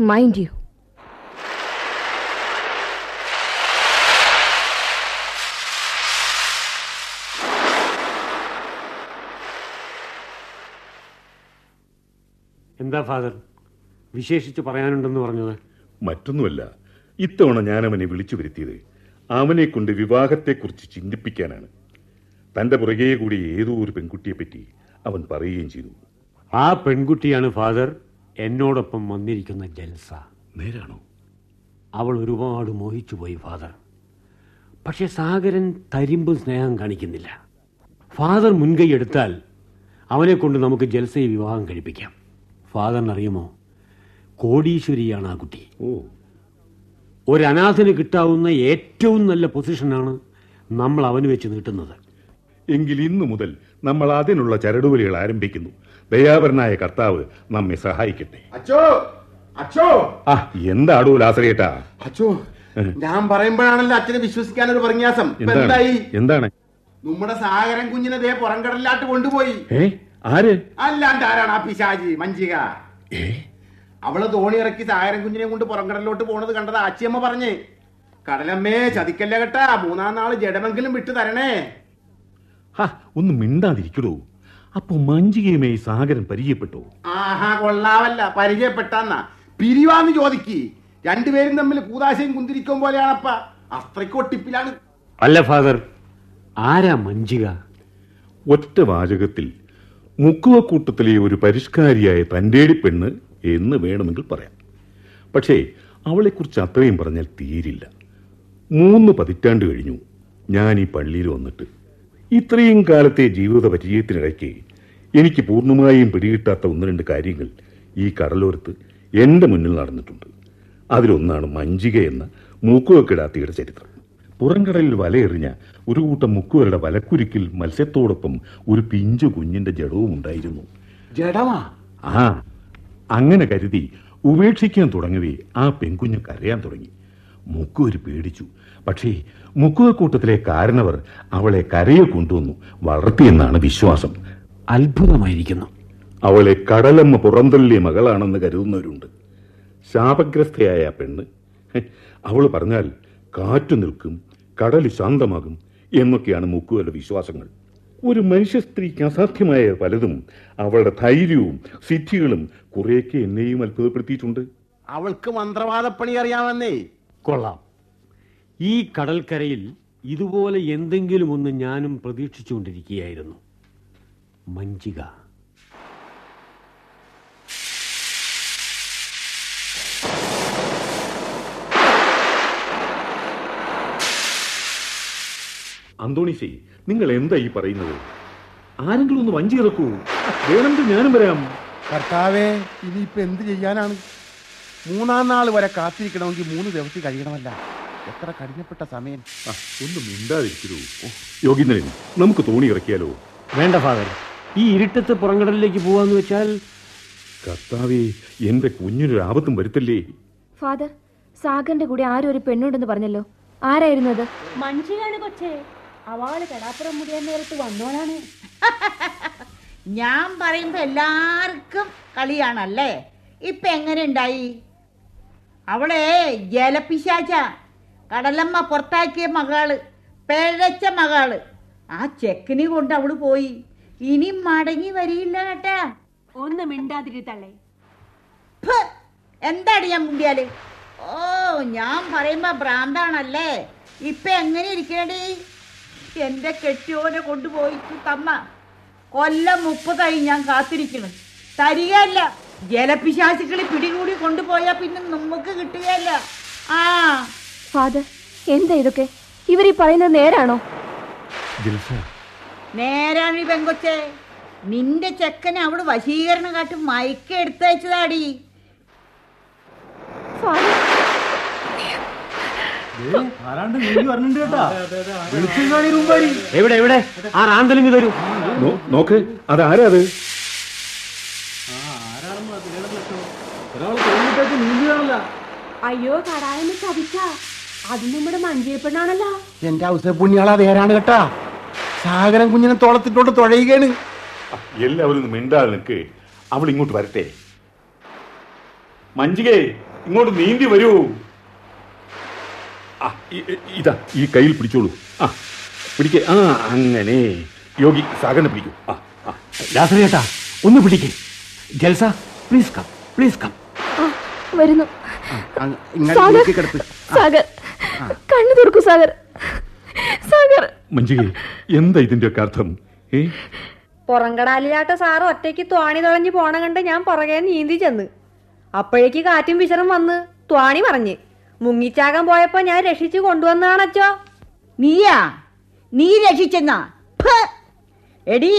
മൈൻഡ് യു എന്താ ഫാദർ? വിശേഷിച്ച് പറയാനുണ്ടെന്ന് പറഞ്ഞത്? മറ്റൊന്നുമല്ല. ഇത്തവണ ഞാൻ അവനെ വിളിച്ചു വരുത്തിയത് അവനെ കൊണ്ട് വിവാഹത്തെക്കുറിച്ച് ചിന്തിപ്പിക്കാനാണ്. തന്റെ പുറകെ കൂടി ഏതോ ഒരു പെൺകുട്ടിയെപ്പറ്റി അവൻ പറയുകയും ചെയ്തു. ആ പെൺകുട്ടിയാണ് ഫാദർ. എന്നോടൊപ്പം വന്നിരിക്കുന്ന ജൽസ. നേരാണോ? അവൾ ഒരുപാട് മോഹിച്ചു പോയി ഫാദർ. പക്ഷെ സാഗരൻ തരിമ്പും സ്നേഹം കാണിക്കുന്നില്ല. ഫാദർ മുൻകൈ എടുത്താൽ അവനെ കൊണ്ട് നമുക്ക് ജൽസയെ വിവാഹം കഴിപ്പിക്കാം. ഫാദറിനറിയുമോ? കോടീശ്വരിയാണ് ആ കുട്ടി. ഓ. ഒരു അനാഥന് കിട്ടാവുന്ന ഏറ്റവും നല്ല പൊസിഷനാണ് നമ്മൾ അവന് വെച്ച് നീട്ടുന്നത്. എങ്കിൽ ഇന്നു മുതൽ നമ്മൾ അതിനുള്ള ചരടുവലികൾ ആരംഭിക്കുന്നു. ദയാപരനായ കർത്താവ് നമ്മെ സഹായിക്കട്ടെ. അച്ചോ അച്ചോ. ആ എന്താടോ ലാസറിയേട്ടാ അച്ചോ ഞാൻ പറയുമ്പോഴാണല്ലോ അച്ഛനെ വിശ്വസിക്കാൻ ഒരു പ്രന്യാസം എന്തായി? എന്താണ്? നമ്മുടെ സാഗരൻ കുഞ്ഞിനെ ദേ പുറംകടലിലാട്ട് കൊണ്ടുപോയി. ഏ ആര്? അല്ലാണ്ട് ആരാണ് ആ പിശാജി മഞ്ചിക അവൾ തോണി ഇറക്കി താരം കുഞ്ഞിനെ കൊണ്ട് പുറംകടലിലോട്ട് പോണത് കണ്ടത് ആച്ചിയമ്മ പറഞ്ഞേ. കടലമ്മേ ചതിക്കല്ലേ കേട്ടാ? മൂന്നാം നാൾ ജഡമെങ്കിലും വിട്ടു തരണേ. ഹാ ഒന്ന് മിണ്ടാതിരിക്കടോ. അപ്പൊ മഞ്ചികയുമേ ഈ സാഗരൻ പരിചയപ്പെട്ടു? ആഹാ കൊള്ളാവല്ല. പരിചയപ്പെട്ടാന്നാ. പിരിവാന്ന് ചോദിക്ക്. രണ്ടുപേരും തമ്മിൽ കൂതാശയും കുന്തിരിക്കും പോലെയാണപ്പ. അത്രയ്ക്ക് ഒട്ടിപ്പിലാണ് അല്ല ഫാദർ. ആരാ മഞ്ചിക ഒറ്റ വാചകത്തിൽ മുക്കുവക്കൂട്ടത്തിലെ ഒരു പരിഷ്കാരിയായ തന്റെടി പെണ്ണ് എന്ന് വേണമെങ്കിൽ പറയാം. പക്ഷേ അവളെക്കുറിച്ച് അത്രയും പറഞ്ഞാൽ തീരില്ല. മൂന്ന് പതിറ്റാണ്ട് കഴിഞ്ഞു. ഞാൻ ഈ പള്ളിയിൽ വന്നിട്ട് ഇത്രയും കാലത്തെ ജീവിത പരിചയത്തിനിടയ്ക്ക് എനിക്ക് പൂർണമായും പിടികിട്ടാത്ത ഒന്ന് രണ്ട് കാര്യങ്ങൾ ഈ കടലോരത്ത് എന്റെ മുന്നിൽ നടന്നിട്ടുണ്ട്. അതിലൊന്നാണ് മഞ്ചിക എന്ന മൂക്കുവക്കിടാത്തിയുടെ ചരിത്രം. പുറംകടലിൽ വലയെറിഞ്ഞ ഒരു കൂട്ടം മുക്കുവരുടെ വലക്കുരുക്കിൽ മത്സ്യത്തോടൊപ്പം ഒരു പിഞ്ചു കുഞ്ഞിന്റെ ജഡവും? ഉണ്ടായിരുന്നു ജഡമാ ആ. അങ്ങനെ കരുതി ഉപേക്ഷിക്കാൻ തുടങ്ങവേ ആ പെൺകുഞ്ഞ് കരയാൻ തുടങ്ങി. മുക്കുവര് പേടിച്ചു. പക്ഷേ മുക്കുവക്കൂട്ടത്തിലെ കാരണവർ അവളെ കരയെ കൊണ്ടുവന്നു. വളർത്തിയെന്നാണ് വിശ്വാസം. അത്ഭുതമായിരിക്കുന്നു. അവളെ കടലമ്മ പുറന്തള്ളിയ മകളാണെന്ന് കരുതുന്നവരുണ്ട്. ശാപഗ്രസ്തയായ ആ പെണ്ണ്. അവൾ പറഞ്ഞാൽ കാറ്റു നിൽക്കും കടൽ ശാന്തമാകും എന്നൊക്കെയാണ് മുക്കുവരുടെ വിശ്വാസങ്ങൾ. ഒരു മനുഷ്യ സ്ത്രീക്ക് അസാധ്യമായ പലതും അവളുടെ ധൈര്യവും സിദ്ധികളും കുറേയൊക്കെ എന്നെയും അത്ഭുതപ്പെടുത്തിയിട്ടുണ്ട്. അവൾക്ക് മന്ത്രവാദപ്പണി അറിയാമെന്നേ. കൊള്ളാം. ഈ കടൽക്കരയിൽ ഇതുപോലെ എന്തെങ്കിലും ഒന്ന് ഞാനും പ്രതീക്ഷിച്ചുകൊണ്ടിരിക്കുകയായിരുന്നു. മഞ്ചിക. അന്തോണിസേ നിങ്ങൾ എന്താ ഈ പറയുന്നത്? ആരെങ്കിലും ഒന്ന് വഞ്ചി ഇറക്കൂ. വേണമെങ്കിൽ ഞാനും വരാം. കർത്താവേ ഇനിയിപ്പോ എന്ത് ചെയ്യാനാണ്? മൂന്നാം നാൾ വരെ കാത്തിരിക്കണമെങ്കിൽ മൂന്ന് ദിവസം കഴിയണമല്ല. എത്ര കഠിനപ്പെട്ട സമയം. ഒന്നും മിണ്ടാതിരിക്കൂ. യോഗീന്ദ്രൻ നമുക്ക് തോണി ഇറക്കിയാലോ? വേണ്ട ഫാദർ. ഈ ഇരുട്ടത്ത് പുറങ്കടലിലേക്ക് പോവാന്ന് വെച്ചാൽ കർത്താവേ എന്റെ കുഞ്ഞിനൊരു ആപത്തും വരുത്തല്ലേ? ഫാദർ സാഗറിന്റെ കൂടെ ആരും ഒരു പെണ്ണുണ്ടെന്ന് പറഞ്ഞല്ലോ. ആരായിരുന്നത് അത്? മനുഷ്യനാണ് കൊച്ചേ. അവൾ കടാപ്പുറം മുടിയാൻ നേരത്ത് വന്നോളാണ്. <laughs> ഞാൻ പറയുമ്പോ എല്ലാവർക്കും കളിയാണല്ലേ? ഇപ്പൊ എങ്ങനെ ഉണ്ടായി? അവളെ ജലപിശാച്ച കടലമ്മ പുറത്താക്കിയ മകൾ പിഴച്ച മകൾ. ആ ചെക്കിന് കൊണ്ട് അവൾ പോയി. ഇനി മടങ്ങി വരിയില്ല കേട്ടാ. ഒന്ന് മിണ്ടാതിരുത്തള്ളേ. എന്താണ് എന്താടി ഞാൻ മുണ്ടിയാൽ? ഓ ഞാൻ പറയുമ്പോ ഭ്രാന്താണല്ലേ? ഇപ്പൊ എങ്ങനെ ഇരിക്കണടി? എന്റെ കെട്ടിയോനെ കൊണ്ടുപോയി. തമ്മ കൊല്ലം മുപ്പതായി ഞാൻ കാത്തിരിക്കണം. തരികയല്ല. ജലപിശാചുക്കളി പിടികൂടി കൊണ്ടുപോയാ പിന്നെ നമുക്ക് കിട്ടുകയല്ല. ആ. ഫാദർ എന്താ ഇതൊക്കെ? ഇവർ ഈ പറയുന്നത് നേരാണോ? നേരാണ് ഈ പെങ്കൊച്ചെ. നിന്റെ ചെക്കനെ അവിടെ വശീകരണം കാട്ടി മയക്ക എടുത്തയച്ചതാടി ഫാദർ എവിടെ എവിടെ? ആ റാന്തലിങ് തരൂ. നോക്ക് അതാരാ അത്? അയ്യോ കടായെന്ന് ചതിച്ച. അത് നമ്മുടെ മഞ്ചിയപ്പെണ്ണാണല്ലോ എന്റെ അവസര പുണ്യാളാ നേരാണ് കേട്ടാ? സാഗരം കുഞ്ഞിനെ തോളത്തിട്ടോട്ട് തുഴയുകയാണ്. എല്ലാവരും മിണ്ടാതെ നിൽക്ക്. അവൾ ഇങ്ങോട്ട് വരട്ടെ. മഞ്ചികേ ഇങ്ങോട്ട് നീന്തി വരൂ. ഇതാ ഈ കയ്യിൽ പിടിച്ചോളൂ. ആ പിടിക്കേ. ആ അങ്ങനെ. യോഗി സാഗറിനെ പിടിക്കൂ. ആ ആ. ലാസറിയേട്ടാ ഒന്ന് പിടിക്കേ. Jalsa please come please come വരുന്നു. സാഗർ കണ്ണു തുറക്കൂ സാഗർ. സാഗർ. മഞ്ജുകെ എന്താ ഇതിന്റെ ഒക്കെ അർത്ഥം? ഏ? പുറംകടാലിലാട്ട സാറ് ഒറ്റയ്ക്ക് ത്വാണി തുഴഞ്ഞു പോണ കണ്ട് ഞാൻ പുറകെ നീന്തി ചെന്ന്. അപ്പോഴേക്ക് കാറ്റും വിശറും വന്ന് ത്വാണി പറഞ്ഞ് മുങ്ങിച്ചാകാൻ പോയപ്പോ ഞാൻ രക്ഷിച്ചു കൊണ്ടുവന്നാണച്ചോ. നീയാ? നീ രക്ഷിച്ചെന്നാ! എടി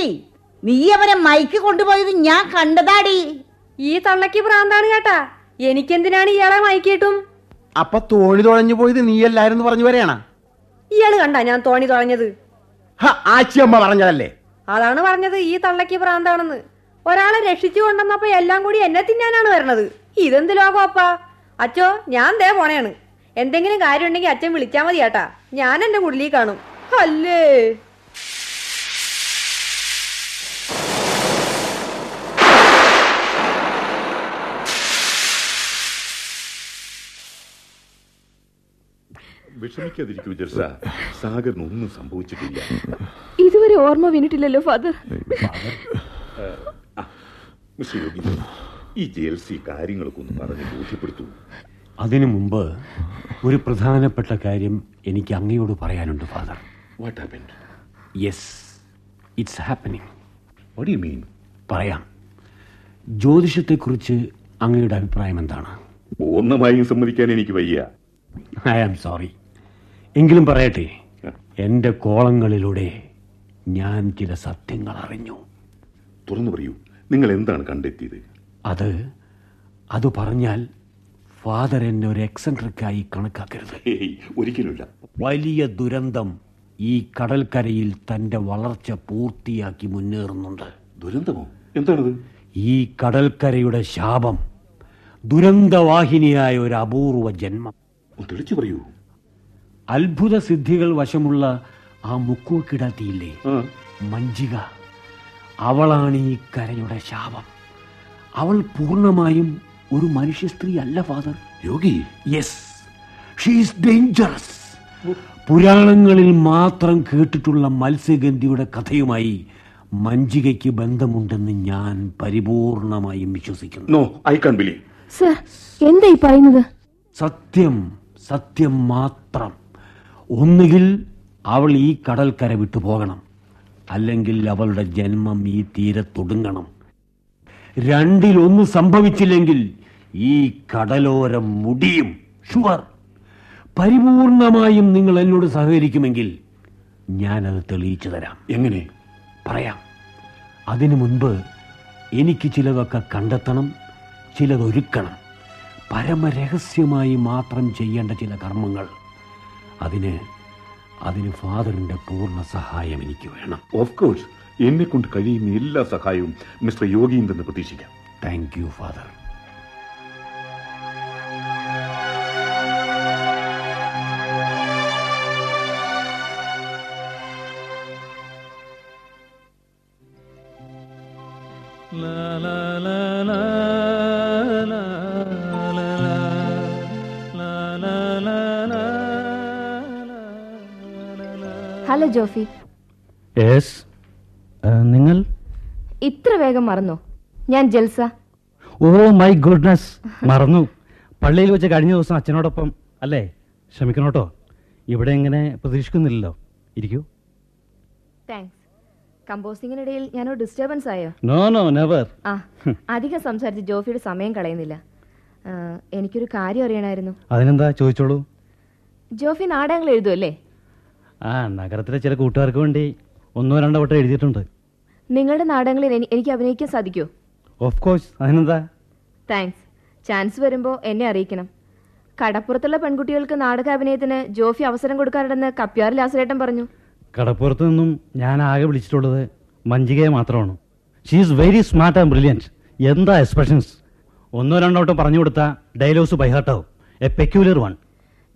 നീ അവനെ മൈക്ക് കൊണ്ടുപോയത് ഞാൻ കണ്ടതാടി. ഈ തള്ളക്ക് പ്രാന്താണ് കേട്ടാ. എനിക്കെന്തിനാണ് ഇയാളെ മയക്കിയിട്ടും അപ്പൊ തോണി തുഴഞ്ഞു പോയത് നീയല്ലായിരുന്നു പറഞ്ഞു വരെയാണ്. ഇയാൾ കണ്ട ഞാൻ തോണി തുഴഞ്ഞത് ആച്ചിയമ്മ പറഞ്ഞതല്ലേ? അതാണ് പറഞ്ഞത് ഈ തള്ളക്ക് പ്രാന്താണെന്ന് ഒരാളെ രക്ഷിച്ചു കൊണ്ടുവന്നപ്പോ എല്ലാം കൂടി എന്നെ തിന്നാനാണ് വരണത്. ഇതെന്ത് ലോകം അപ്പാ അച്ചോ ഞാൻ ദേ പോണേണ്. എന്തെങ്കിലും കാര്യം ഉണ്ടെങ്കിൽ അച്ഛൻ വിളിച്ചാൽ മതി ചേട്ടാ ഞാൻ എന്റെ കുടിലി കാണും. അല്ലേ? വിഷമിക്കാതിരിക്കൂ ജൽസ സാഗറിന് ഒന്നും സംഭവിച്ചിട്ടില്ല. ഇതുവരെ ഓർമ്മ വീണിട്ടില്ലല്ലോ ഫാദർ. മിസ്റ്റർ യോഗി ഈ ജേൽസി കാര്യങ്ങളൊക്കെ ഒന്ന് പറഞ്ഞ് ബോധ്യപ്പെടുത്തൂ. അതിനു മുമ്പ് ഒരു പ്രധാനപ്പെട്ട കാര്യം എനിക്ക് അങ്ങയോട് പറയാനുണ്ട് father. What happened yes it's happening what you mean പറയാം. ജ്യോതിഷത്തെക്കുറിച്ച് അങ്ങയുടെ അഭിപ്രായം എന്താണ്? പൂർണമായും സമ്മതിക്കാൻ എനിക്ക് വയ്യ. ഐ ആം സോറി എങ്കിലും പറയട്ടെ എന്റെ കോളങ്ങളിലൂടെ ഞാൻ ചില സത്യങ്ങൾ അറിഞ്ഞു തുറന്നു പറയൂ. നിങ്ങൾ എന്താണ് കണ്ടെത്തിയത്? അത് അത് പറഞ്ഞാൽ ഫാദർ എന്നെ ഒരു എക്സെൻട്രിക്കായി കണക്കാക്കരുത്. ഒരിക്കലുമില്ല. വലിയ ദുരന്തം ഈ കടൽക്കരയിൽ തന്റെ വളർച്ച പൂർത്തിയാക്കി മുന്നേറുന്നുണ്ട്. ദുരന്തമോ? എന്താണത്? ഈ കടൽക്കരയുടെ ശാപം ദുരന്തവാഹിനിയായ ഒരു അപൂർവ ജന്മം. തെളിച്ചു പറയൂ. അത്ഭുത സിദ്ധികൾ വശമുള്ള ആ മുക്കുവക്കിടാത്തിയില്ലേ? മഞ്ജിക അവളാണ് ഈ കരയുടെ ശാപം. അവൾ പൂർണമായും ഒരു മനുഷ്യ സ്ത്രീ അല്ല father Yogi? Yes she's dangerous പുരാണങ്ങളിൽ മാത്രം കേട്ടിട്ടുള്ള മത്സ്യഗന്ധിയുടെ കഥയുമായി മഞ്ജികയ്ക്ക് ബന്ധമുണ്ടെന്ന് ഞാൻ പരിപൂർണമായും വിശ്വസിക്കുന്നു. No I can't believe sir എന്താ ഈ പറയുന്നത്? സത്യം സത്യം മാത്രം. ഒന്നുകിൽ അവൾ ഈ കടൽക്കര വിട്ടു പോകണം അല്ലെങ്കിൽ അവളുടെ ജന്മം ഈ തീരത്തൊടുങ്ങണം. രണ്ടിലൊന്ന് സംഭവിച്ചില്ലെങ്കിൽ ഈ കടലോരം മുടിയും. ഷുവർ. പരിപൂർണമായും നിങ്ങൾ എന്നോട് സഹകരിക്കുമെങ്കിൽ ഞാനത് തെളിയിച്ചു തരാം. എങ്ങനെ? പറയാം. അതിനു മുൻപ് എനിക്ക് ചിലതൊക്കെ കണ്ടെത്തണം ചിലതൊരുക്കണം. പരമരഹസ്യമായി മാത്രം ചെയ്യേണ്ട ചില കർമ്മങ്ങൾ. അതിന് അതിന് ഫാദറിന്റെ പൂർണ സഹായം എനിക്ക് വേണം. ഓഫ് കോഴ്സ് എന്നെ കൊണ്ട് കഴിയുന്ന എല്ലാ സഹായവും മിസ്റ്റർ യോഗിയിൽ നിന്ന് പ്രതീക്ഷിക്കാം thank you father hello Jofi yes നിങ്ങൾ? ഇത്ര വേഗം മറന്നോ? ഞാൻ ജൽസ. Oh my goodness. മറന്നു. പള്ളിയിൽ വെച്ച് കഴിഞ്ഞ ദിവസം അച്ഛനോടൊപ്പം അല്ലേ? ക്ഷമിക്കണോട്ടോ ഇവിടെ എങ്ങനെ പ്രതീക്ഷിക്കുന്നില്ലല്ലോ. ഇരിക്കൂ. താങ്ക്സ് കമ്പോസിംഗിനിടയിൽ ഞാനോ ഡിസ്റ്റർബൻസ് ആയോ? നോ നോ നെവർ ആ അധികം സംസാരിച്ച് ജോഫിയുടെ സമയം കളയുന്നില്ല. ആ, എനിക്കൊരു കാര്യം അറിയണമായിരുന്നു. അതിനെന്താ? ചോദിച്ചോളൂ. ജോഫി നാടകങ്ങൾ എഴുതുമല്ലേ ആ നഗരത്തിലെ ചില കൂട്ടുകാർക്ക് വേണ്ടി ഒന്നോ രണ്ടോ വട്ടം എഴുതിയിട്ടുണ്ട്. നിങ്ങളുടെ നാടകങ്ങളിൽ എനിക്ക് അഭിനയിക്കാൻ സാധിക്കുമോ ഓഫ് കോഴ്സ് അതിനെന്താ? താങ്ക്സ് ചാൻസ് വരുമ്പോ എന്നെ അറിയിക്കണം. കടപ്പുറത്തുള്ള പെൺകുട്ടികൾക്ക് നാടക അഭിനയത്തിന് ജോഫി അവസരം കൊടുക്കാറുണ്ടെന്ന് കപ്പ്യാറിൽ ആശ്രയേട്ടം പറഞ്ഞു. കടപ്പുറത്ത് നിന്നും ഞാൻ ആകെ വിളിച്ചിട്ടുള്ളത് മഞ്ജികയെ മാത്രമാണ്. She is very smart and brilliant എന്താ എക്സ്പ്രഷൻസ് ഒന്നോ രണ്ടോ വട്ടം പറഞ്ഞു കൊടുത്ത ഡയലോഗ്സ് ബൈഹാർട്ടാവും എ പെക്യുലർ വൺ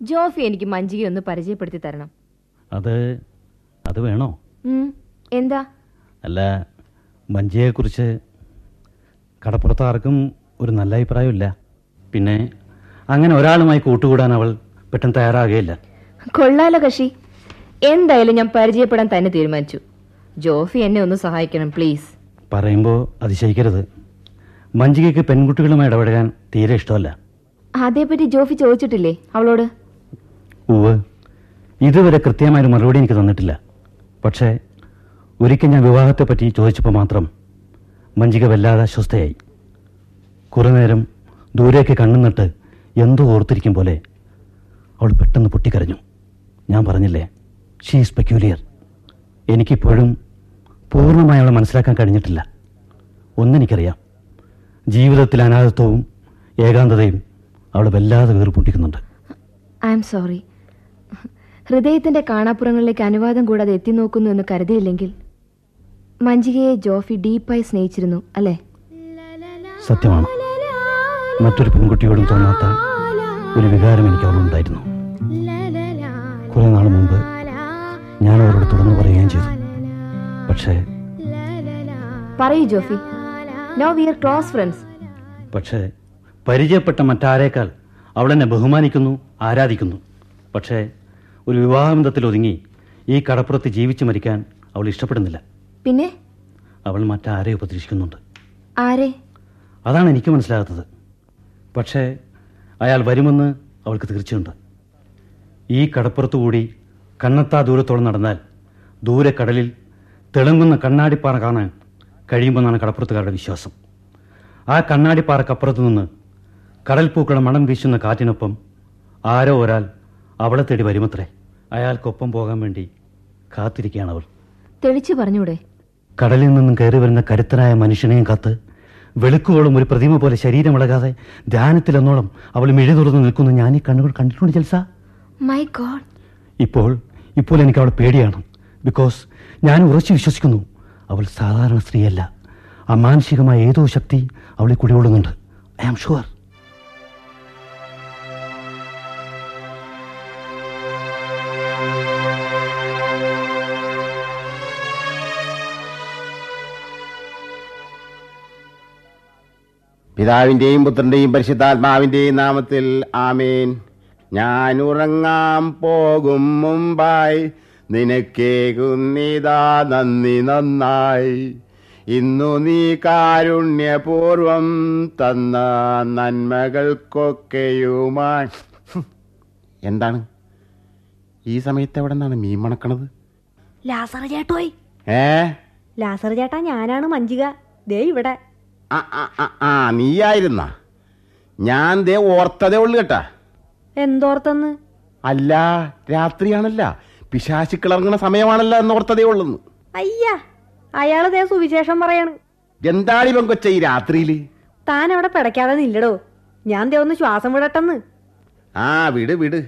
ജോഫി എനിക്ക് മഞ്ജികയെ ഒന്ന് പരിചയപ്പെടുത്തി തരണം. അത് അത് വേണോ? എന്താ? അല്ല മഞ്ജിയെക്കുറിച്ച് കടപ്പുറത്ത് ആർക്കും ഒരു നല്ല അഭിപ്രായമില്ല പിന്നെ അങ്ങനെ ഒരാളുമായി കൂട്ടുകൂടാൻ അവൾ പെട്ടെന്ന് തയ്യാറാകുകയില്ല. കൊള്ളാലോ കശി. എന്തായാലും ഞാൻ പരിചയപ്പെടാൻ തന്നെ തീരുമാനിച്ചു. ജോഫി എന്നെ ഒന്ന് സഹായിക്കണം പ്ലീസ്. പറയുമ്പോൾ അതിശയിക്കരുത്. മഞ്ജികയ്ക്ക് പെൺകുട്ടികളുമായി ഇടപെടാൻ തീരെ ഇഷ്ടമല്ല. അതേപറ്റി ജോഫി ചോദിച്ചിട്ടില്ലേ അവളോട്? ഉവ് ഇതുവരെ കൃത്യമായൊരു മറുപടി എനിക്ക് തന്നിട്ടില്ല. പക്ഷേ ഒരിക്കൽ ഞാൻ വിവാഹത്തെ പറ്റി ചോദിച്ചപ്പോൾ മാത്രം മഞ്ജിക വല്ലാതെ അസ്വസ്ഥയായി. കുറേ നേരം ദൂരേക്ക് കണ്ണുന്നിട്ട് എന്തോ ഓർത്തിരിക്കും പോലെ അവൾ പെട്ടെന്ന് പൊട്ടിക്കരഞ്ഞു. ഞാൻ പറഞ്ഞില്ലേ ഷീസ് പെക്യൂലിയർ എനിക്കിപ്പോഴും പൂർണമായി അവളെ മനസ്സിലാക്കാൻ കഴിഞ്ഞിട്ടില്ല. ഒന്നെനിക്കറിയാം ജീവിതത്തിൽ അനാഥത്വവും ഏകാന്തതയും അവളെ വല്ലാതെ വീർപ്പൊട്ടിക്കുന്നുണ്ട് ഐ എം സോറി ഹൃദയത്തിന്റെ കാണാപ്പുറങ്ങളിലേക്ക് അനുവാദം കൂടാതെ എത്തി നോക്കുന്നു എന്ന് കരുതിയില്ലെങ്കിൽ മഞ്ജികയെ ജോഫി ഡീപ്പായി സ്നേഹിച്ചിരുന്നു അല്ലേ? സത്യമാണ്. മറ്റൊരു പെൺകുട്ടിയോടും തോന്നാത്ത ഒരു വികാരം എനിക്ക് അവളുണ്ടായിരുന്നു. കുറെ നാൾ മുമ്പ് ഞാൻ അവരോട് തുറന്നു പറയുകയും ചെയ്തു. പക്ഷേ പറയൂ Jofi. No we are close friends പക്ഷേ പരിചയപ്പെട്ട മറ്റാരേക്കാൾ അവളെന്നെ ബഹുമാനിക്കുന്നു ആരാധിക്കുന്നു. പക്ഷേ ഒരു വിവാഹബന്ധത്തിൽ ഒതുങ്ങി ഈ കടപ്പുറത്ത് ജീവിച്ചു മരിക്കാൻ അവൾ ഇഷ്ടപ്പെടുന്നില്ല. പിന്നെ? അവൾ മറ്റാരെ ഉപദ്രവിക്കുന്നുണ്ട്. ആരെ? അതാണ് എനിക്ക് മനസ്സിലാകാത്തത്. പക്ഷേ അയാൾ വരുമെന്ന് അവൾക്ക് തീർച്ചയുണ്ട് ഈ കടപ്പുറത്തു കൂടി കണ്ണത്താ ദൂരത്തോളം നടന്നാൽ ദൂരെ കടലിൽ തിളങ്ങുന്ന കണ്ണാടിപ്പാറ കാണാൻ കഴിയുമെന്നാണ് കടപ്പുറത്തുകാരുടെ വിശ്വാസം. ആ കണ്ണാടിപ്പാറക്കപ്പുറത്തു നിന്ന് കടൽപ്പൂക്കളുടെ മണം വീശുന്ന കാറ്റിനൊപ്പം ആരോ ഒരാൾ അവളെ തേടി വരുമത്രേ. അയാൾക്കൊപ്പം പോകാൻ വേണ്ടി കാത്തിരിക്കുകയാണ് അവൾ. തെളിച്ചു പറഞ്ഞൂടെ? കടലിൽ നിന്നും കയറി വരുന്ന കരുത്തനായ മനുഷ്യനെയും കാത്ത് വെളുക്കുകളും ഒരു പ്രതിമ പോലെ ശരീരമിളകാതെ ധ്യാനത്തിലെന്നോളം അവൾ മിഴി നിൽക്കുന്നു. നിൽക്കുന്ന ഞാൻ ഈ കണ്ണുകൾ കണ്ടിട്ടുണ്ട് ജൽസ. മൈ ഗോഡ് ഇപ്പോൾ ഇപ്പോൾ എനിക്ക് അവൾ പേടിയാണ്. ബിക്കോസ് ഞാൻ ഉറച്ചു വിശ്വസിക്കുന്നു. അവൾ സാധാരണ സ്ത്രീയല്ല. അമാനുഷികമായ ഏതോ ശക്തി അവളെ കുടികൊള്ളുന്നുണ്ട്. ഐ ആം ഷുവർ പിതാവിന്റെയും പുത്രന്റെയും പരിശുദ്ധാത്മാവിന്റെയും നാമത്തിൽ ആമേൻ. ഞാൻ ഉറങ്ങാൻ പോകും മുമ്പായി. നിനക്കേകുന്നിതാ നന്ദി നന്നായി. ഇന്നു നീ കാരുണ്യപൂർവം തന്ന നന്മകൾക്കൊക്കെയുമായി. എന്താണ്? ഈ സമയത്ത് എവിടെ നിന്നാണ് മീൻ മണക്കണത്? ലാസർ ചേട്ടോയ്. ഏ? ലാസർ ചേട്ടാ ഞാനാണ് മഞ്ജിക. ദേ ഇവിടെ. ആ നീയായിരുന്ന. ഞാൻ ദേ ഓർത്തതേ ഉള്ളു കേട്ടാ. എന്തോർത്തെന്ന്? അല്ല രാത്രിയാണല്ല. പിശാശുക്കളിറങ്ങുന്ന സമയമാണല്ലോ എന്ന് ഓർത്തതേ ഉള്ളെന്ന്. അയ്യാ അയാൾ ദേ സുവിശേഷം പറയാണ്. എന്താണ് പങ്കൊച്ച ഈ രാത്രിയിൽ? താൻ അവിടെ പിടയ്ക്കാതെ നില്ലടോ. ഞാൻ ദേ ഒന്ന് ശ്വാസം വിടട്ടെന്ന്. ആ വിട് വിട്.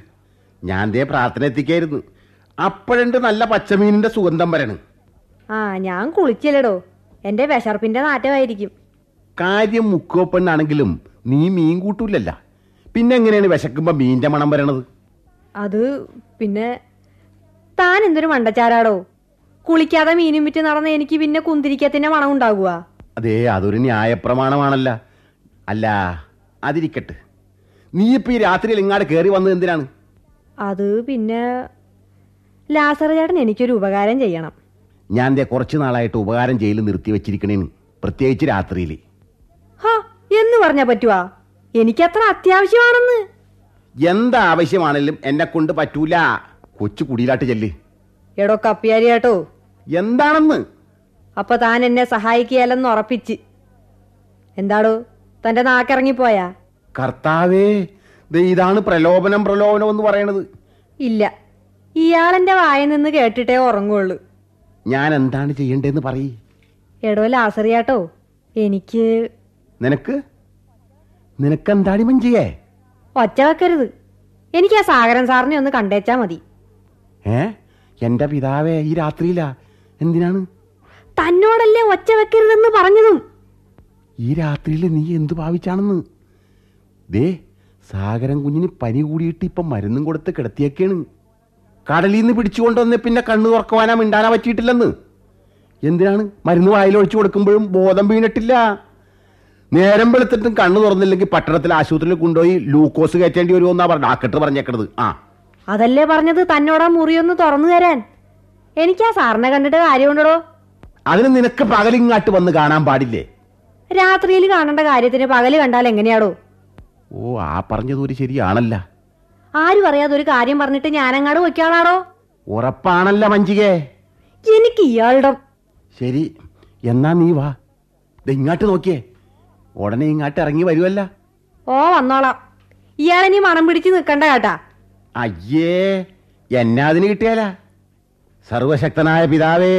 ഞാൻ ദേ പ്രാർത്ഥന എത്തിക്കായിരുന്നു. അപ്പോഴുണ്ട് നല്ല പച്ചമീനിന്റെ സുഗന്ധം വരണ് ആ ഞാൻ കുളിച്ചില്ലടോ എന്റെ വിശർപ്പിന്റെ നാറ്റമായിരിക്കും. കാര്യം മുക്കോ പെണ്ണാണെങ്കിലും നീ മീൻ കൂട്ടൂലല്ല. പിന്നെ എങ്ങനെയാണ് വിശക്കുമ്പോ മീന്റെ മണം വരണത്? അത് പിന്നെ താൻ എന്തൊരു മണ്ടച്ചാരാടോ? കുളിക്കാതെ മീനും വിറ്റ് നടന്ന എനിക്ക് പിന്നെ കുന്തിരിക്കത്തിന്റെ മണം ഉണ്ടാകുക അതെ അതൊരു ന്യായപ്രമാണമാണല്ല. അല്ല അതിരിക്കട്ടെ. നീ ഇപ്പൊ ഈ രാത്രിയിൽ ഇങ്ങാട് കേറി വന്നത് എന്തിനാണ്? അത് പിന്നെ ലാസർ ചേട്ടൻ എനിക്കൊരു ഉപകാരം ചെയ്യണം. ഞാൻ ദേ കുറച്ച് നാളായിട്ട് ഉപകാരം ചെയ്യൽ നിർത്തി വെച്ചിരിക്കണേന് പ്രത്യേകിച്ച് രാത്രിയിൽ പറഞ്ഞാ പറ്റുവാ? എനിക്കത്ര അത്യാവശ്യമാണെന്ന്. എന്താ ആവശ്യമാണെങ്കിലും എന്നെ കൊണ്ട് പറ്റൂല. കൊച്ചു കുടിയിലാട്ട് ചെല്ല്. എടോ കപ്പിയാരി കേട്ടോ എന്താണെന്ന്? അപ്പൊ താൻ എന്നെ സഹായിക്കുകയല്ലെന്ന് ഉറപ്പിച്ച്. എന്താടോ തന്റെ നാക്കിറങ്ങിപ്പോയാ കർത്താവേ ഇതാണ് പ്രലോഭനം പ്രലോഭനം എന്ന് പറയണത്. ഇല്ല ഇയാളെന്റെ വായിൽ നിന്ന് കേട്ടിട്ടേ ഉറങ്ങുള്ളൂ. ഞാൻ എന്താണ് ചെയ്യണ്ടേന്ന് പറയ്. എടോ ലാസറിയാട്ടോ എനിക്ക് നിനക്ക്? നിനക്കെന്താടി മഞ്ചിയേ ഒച്ച വെക്കരുത്. എനിക്ക് ആ സാഗരൻ സാറിനെ ഒന്ന് കണ്ടേച്ചാ മതി. ഏ? എന്റെ പിതാവേ ഈ രാത്രിയിലാ എന്തിനാണ്? തന്നോടല്ലേ ഒച്ച വെക്കരുതെന്ന് പറഞ്ഞതും. ഈ രാത്രിയിൽ നീ എന്ത് ഭാവിച്ചാണെന്ന്? ദേ സാഗരം കുഞ്ഞിന് പനി കൂടിയിട്ട് ഇപ്പം മരുന്നും കൊടുത്ത് കിടത്തിയൊക്കെയാണ് കടലിൽ നിന്ന് പിടിച്ചുകൊണ്ടുവന്ന് പിന്നെ കണ്ണു തുറക്കുവാനാ മിണ്ടാനാ പറ്റിയിട്ടില്ലെന്ന്. എന്തിനാണ് മരുന്ന് വായിലൊഴിച്ചു കൊടുക്കുമ്പോഴും ബോധം വീണിട്ടില്ല? നേരം വെളുത്തിട്ടും കണ്ണു തുറന്നില്ലെങ്കിൽ പട്ടണത്തിലെ ആശുപത്രിയിൽ കൊണ്ടുപോയി ലൂക്കോസ് കയറ്റേണ്ടി വരുമെന്നാ പറഞ്ഞു. ഡാക്ടർ പറഞ്ഞേക്കണത്. ആ. അതല്ലേ പറഞ്ഞത്? തന്നോടാ മുറിയൊന്ന് തുറന്നു തരാൻ. എനിക്ക് സാറിനെ കണ്ടിട്ട് കാര്യമുണ്ടോ അതിന് നിനക്ക് പകലിങ്ങാട്ട് വന്ന് കാണാൻ പാടില്ലേ? രാത്രിയിൽ കാണേണ്ട കാര്യത്തിന് പകൽ കണ്ടാൽ എങ്ങനെയാടോ? ഓ ആ പറഞ്ഞത് ഒരു ശരിയാണല്ല. ആരും അറിയാതെ ഒരു കാര്യം പറഞ്ഞിട്ട് ഞാനങ്ങാട് വയ്ക്കാളാടോ ഉറപ്പാണല്ല മഞ്ചികേ എനിക്ക് ഇയാളുടെ ശരി എന്നാ നീ വാ. ഇങ്ങാട്ട് നോക്കിയേ. ഉടനെ ഇങ്ങാട്ട് ഇറങ്ങി വരുമല്ല ഓ വന്നോളാം. ഇയാളിനി മണം പിടിച്ച് നിൽക്കണ്ട കേട്ടാ. അയ്യേ എന്നാ അതിന് കിട്ടിയാല? സർവശക്തനായ പിതാവേ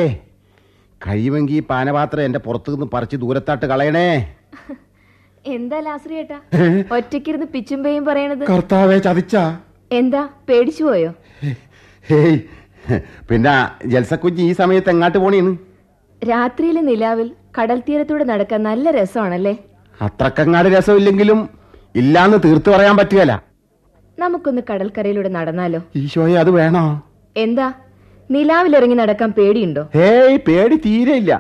കഴിയുമെങ്കിൽ ഈ പാനപാത്രം എന്റെ പുറത്തു നിന്ന് പറിച്ച് ദൂരത്താട്ട് കളയണേ. എന്താ ലാസ്രി ഏട്ടാ? ഒറ്റയ്ക്കിരുന്ന് പറയണത്. കർത്താവേ ചതിച്ച. എന്താ പേടിച്ചു പോയോ? ഹേയ് പിന്നെ ജൽസക്കുഞ്ഞ് ഈ സമയത്ത് എങ്ങാട്ട് പോണീന്ന്? രാത്രിയിലെ നിലാവിൽ കടൽ തീരത്തൂടെ നടക്കാൻ നല്ല രസമാണല്ലേ? അത്രക്കങ്ങാട് രസമില്ലെങ്കിലും ഇല്ലാന്ന് തീർത്തു പറയാൻ പറ്റുകയല്ല നമുക്കൊന്ന് കടൽക്കരയിലൂടെ നടന്നാലോ? ഈശോയെ അത് വേണോ? എന്താ? നിലാവിലിറങ്ങി നടക്കാൻ പേടിയുണ്ടോ? ഏയ് പേടി തീരെ ഇല്ല.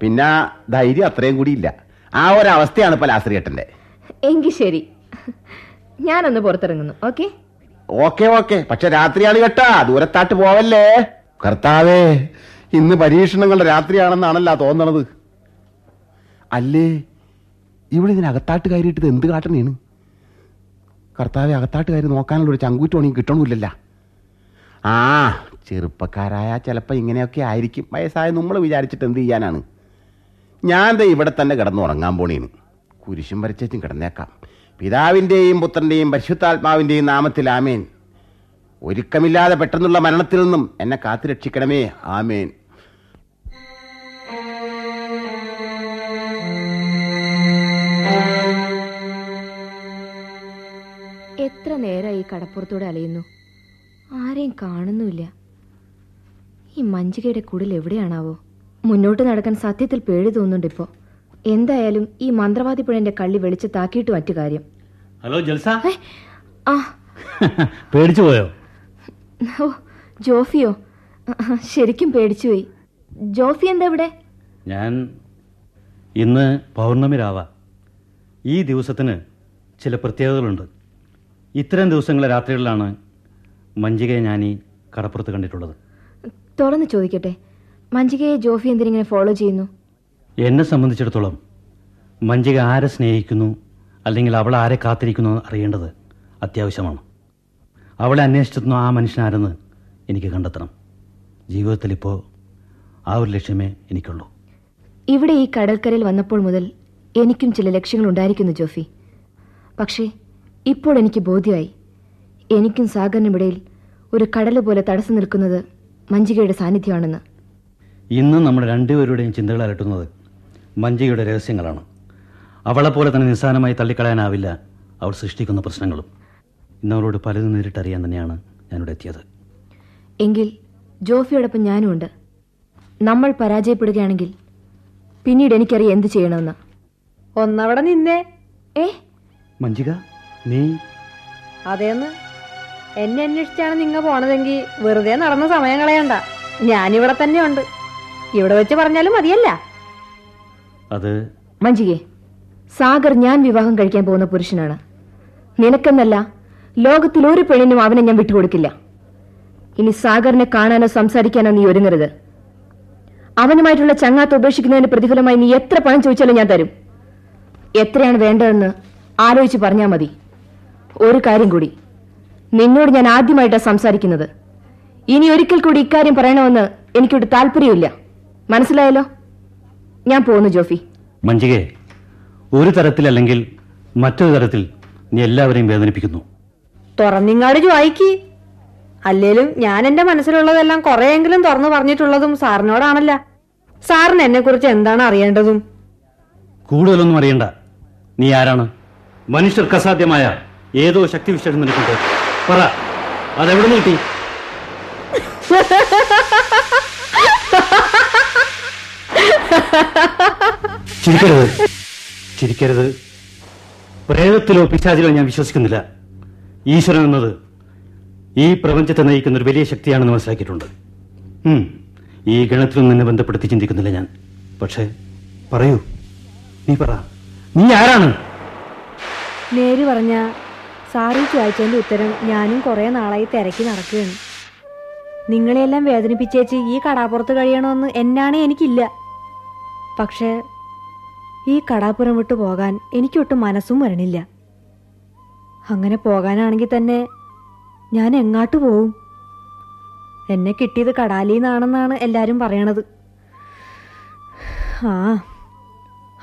പിന്നെ ധൈര്യം അത്രയും കൂടി ഇല്ല. ആ ഒരവസ്ഥയാണ് ഇപ്പൊ ലാസ്രിയേട്ടന്റെ എങ്കി ശരി. ഞാനൊന്ന് പുറത്തിറങ്ങുന്നു. ഓക്കെ? Okay okay. പക്ഷെ രാത്രിയാണ് കേട്ടാ. ദൂരത്താട്ട് പോവല്ലേ? കർത്താവേ ഇന്ന് പരീക്ഷണങ്ങളുടെ രാത്രിയാണെന്നാണല്ല തോന്നണത്. അല്ലേ? ഇവിടെ ഇതിനകത്താട്ട് കയറിയിട്ട് ഇത് എന്ത് കാട്ടണേണ്? കർത്താവെ അകത്താട്ട് കയറി നോക്കാനുള്ള ഒരു ചങ്കൂറ്റോണി കിട്ടണമില്ലല്ല. ആ ചെറുപ്പക്കാരായ ചിലപ്പോൾ ഇങ്ങനെയൊക്കെ ആയിരിക്കും. വയസ്സായ നമ്മൾ വിചാരിച്ചിട്ട് എന്ത് ചെയ്യാനാണ്? ഞാൻ ദേ ഇവിടെ തന്നെ കിടന്നു ഉറങ്ങാൻ പോണേന് കുരിശും വരച്ചും കിടന്നേക്കാം. പിതാവിന്റെയും പുത്രന്റെയും പരിശുദ്ധാത്മാവിന്റെയും നാമത്തിൽ ആമേൻ. ഒരുക്കമില്ലാതെ പെട്ടെന്നുള്ള മരണത്തിൽ നിന്നും എന്നെ കാത്തുരക്ഷിക്കണമേ. ആമേൻ. എത്ര നേരമായി ഈ കടപ്പുറത്തൂടെ അലയുന്നു? ആരെയും കാണുന്നുമില്ല. ഈ മഞ്ചികയുടെ കുടിൽ എവിടെയാണാവോ? മുന്നോട്ട് നടക്കാൻ സത്യത്തിൽ പേടി തോന്നുന്നുണ്ട് ഇപ്പോ. എന്തായാലും ഈ മന്ത്രവാദി പുഴന്റെ കള്ളി വെളിച്ചത്താക്കിയിട്ട് മറ്റു കാര്യം. ഹലോ ജൽസ? ആ. <laughs> പേടിച്ചു പോയോ? ഓ ജോഫിയോ? ശരിക്കും ശരിക്കും പേടിച്ചുപോയി ജോഫി എന്താ ഇവിടെ? ഞാൻ ഇന്ന് പൗർണമി രാവ ഈ ദിവസത്തിന് ചില പ്രത്യേകതകളുണ്ട്. ഇത്തരം ദിവസങ്ങളെ രാത്രികളിലാണ് മഞ്ജികയെ ഞാൻ ഈ കടപ്പുറത്ത് കണ്ടിട്ടുള്ളത്. തുറന്ന് ചോദിക്കട്ടെ. മഞ്ജികയെ ജോഫി എന്തിനിങ്ങനെ ഫോളോ ചെയ്യുന്നു? എന്നെ സംബന്ധിച്ചിടത്തോളം മഞ്ജിക ആരെ സ്നേഹിക്കുന്നു അല്ലെങ്കിൽ അവൾ ആരെ കാത്തിരിക്കുന്നു അറിയേണ്ടത് അത്യാവശ്യമാണ്. അവളെ അന്വേഷിച്ചെത്തുന്ന ആ മനുഷ്യനാരെന്ന് എനിക്ക് കണ്ടെത്തണം. ജീവിതത്തിൽ ഇപ്പോൾ ആ ഒരു ലക്ഷ്യമേ എനിക്കുള്ളൂ. ഇവിടെ ഈ കടൽക്കരയിൽ വന്നപ്പോൾ മുതൽ എനിക്കും ചില ലക്ഷ്യങ്ങൾ ഉണ്ടായിരിക്കുന്നു ജോഫി. പക്ഷേ ഇപ്പോൾ എനിക്ക് ബോധ്യമായി. എനിക്കും സാഗറിനുമിടയിൽ ഒരു കടൽ പോലെ തടസ്സം നിൽക്കുന്നത് മഞ്ചികയുടെ സാന്നിധ്യമാണെന്ന്. ഇന്ന് നമ്മുടെ രണ്ടുപേരുടെയും ചിന്തകൾ അലട്ടുന്നത് മഞ്ചികയുടെ രഹസ്യങ്ങളാണ്. അവളെ പോലെ തന്നെ നിസ്സാരമായി തള്ളിക്കളയാനാവില്ല അവൾ സൃഷ്ടിക്കുന്ന പ്രശ്നങ്ങളും. ഇന്ന് അവളോട് പലതും നേരിട്ടറിയാൻ തന്നെയാണ് ഞാനിവിടെ എത്തിയത്. എങ്കിൽ ജോഫിയോടൊപ്പം ഞാനും ഉണ്ട്. നമ്മൾ പരാജയപ്പെടുകയാണെങ്കിൽ പിന്നീട് എനിക്കറിയാം എന്ത് ചെയ്യണമെന്ന്. ഒന്നവിടെ നിന്നേ. ഏ? മഞ്ജിക? നീ? അതേന്ന്? എന്നെ അന്വേഷിച്ചാണ് നിങ്ങൾ പോണതെങ്കിൽ വെറുതെ നടന്ന സമയം കളയണ്ട. ഞാനിവിടെ തന്നെ ഉണ്ട് ഇവിടെ വെച്ച് പറഞ്ഞാലും മതിയല്ല. അത് മഞ്ജികെ സാഗർ ഞാൻ വിവാഹം കഴിക്കാൻ പോകുന്ന പുരുഷനാണ്. നിനക്കെന്നല്ല ലോകത്തിൽ ഒരു പെണ്ണിനും അവനെ ഞാൻ വിട്ടുകൊടുക്കില്ല. ഇനി സാഗറിനെ കാണാനോ സംസാരിക്കാനോ നീ ഒരുങ്ങരുത്. അവനുമായിട്ടുള്ള ചങ്ങാത്ത ഉപേക്ഷിക്കുന്നതിന് പ്രതിഫലമായി നീ എത്ര പണം ചോദിച്ചാലും ഞാൻ തരും. എത്രയാണ് വേണ്ടതെന്ന് ആലോചിച്ച് പറഞ്ഞാൽ മതി. ഒരു കാര്യം കൂടി. നിന്നോട് ഞാൻ ആദ്യമായിട്ടാണ് സംസാരിക്കുന്നത്. ഇനി ഒരിക്കൽ കൂടി ഇക്കാര്യം പറയണമെന്ന് എനിക്കൊരു താല്പര്യമില്ല മനസ്സിലായല്ലോ? ഞാൻ പോകുന്നു ജോഫി. മഞ്ജികെ ഒരു തരത്തിലല്ലെങ്കിൽ മറ്റൊരു തരത്തിൽ നീ എല്ലാവരെയും വേദനിപ്പിക്കുന്നു. തുറന്നിങ്ങാട് ജോയിക്ക്. അല്ലേലും ഞാൻ എന്റെ മനസ്സിലുള്ളതെല്ലാം കുറെയെങ്കിലും തുറന്നു പറഞ്ഞിട്ടുള്ളതും സാറിനോടാണല്ല. സാറിന് എന്നെ കുറിച്ച് എന്താണ് അറിയേണ്ടതും? കൂടുതലൊന്നും അറിയണ്ട. നീ ആരാണ്? മനുഷ്യർക്ക് അസാധ്യമായ ഏതോ ശക്തി വിശേഷം നിനക്കുണ്ട്. പറ അതെവിടെ നീട്ടി ചിരിക്കരുത്. ചിരിക്കരുത്. പ്രേതത്തിലോ പിശാചിലോ ഞാൻ വിശ്വസിക്കുന്നില്ല. ഈശ്വരൻ എന്നത് ഈ പ്രപഞ്ചത്തെ നയിക്കുന്ന ഒരു വലിയ ശക്തിയാണെന്ന് മനസ്സിലാക്കിയിട്ടുണ്ട്. ഈ ഗണത്തിലൊന്നും നിന്നെ ബന്ധപ്പെടുത്തി ചിന്തിക്കുന്നില്ല ഞാൻ. പക്ഷേ പറയൂ. നീ പറ. നീ ആരാണ്? നേര് പറഞ്ഞ സാറി ചോദിച്ചതിന്റെ ഉത്തരം ഞാനും കുറെ നാളായി തിരക്കി നടക്കുകയാണ്. നിങ്ങളെയെല്ലാം വേദനിപ്പിച്ചേച്ച് ഈ കടാപ്പുറത്ത് കഴിയണമെന്ന് എന്നാണ് എനിക്കില്ല. പക്ഷേ ഈ കടാപ്പുറം വിട്ടു പോകാൻ എനിക്കൊട്ടും മനസ്സും വരണില്ല. അങ്ങനെ പോകാനാണെങ്കിൽ തന്നെ ഞാൻ എങ്ങാട്ട് പോവും? എന്നെ കിട്ടിയത് കടാലിന്നാണെന്നാണ് എല്ലാവരും പറയണത്. ആ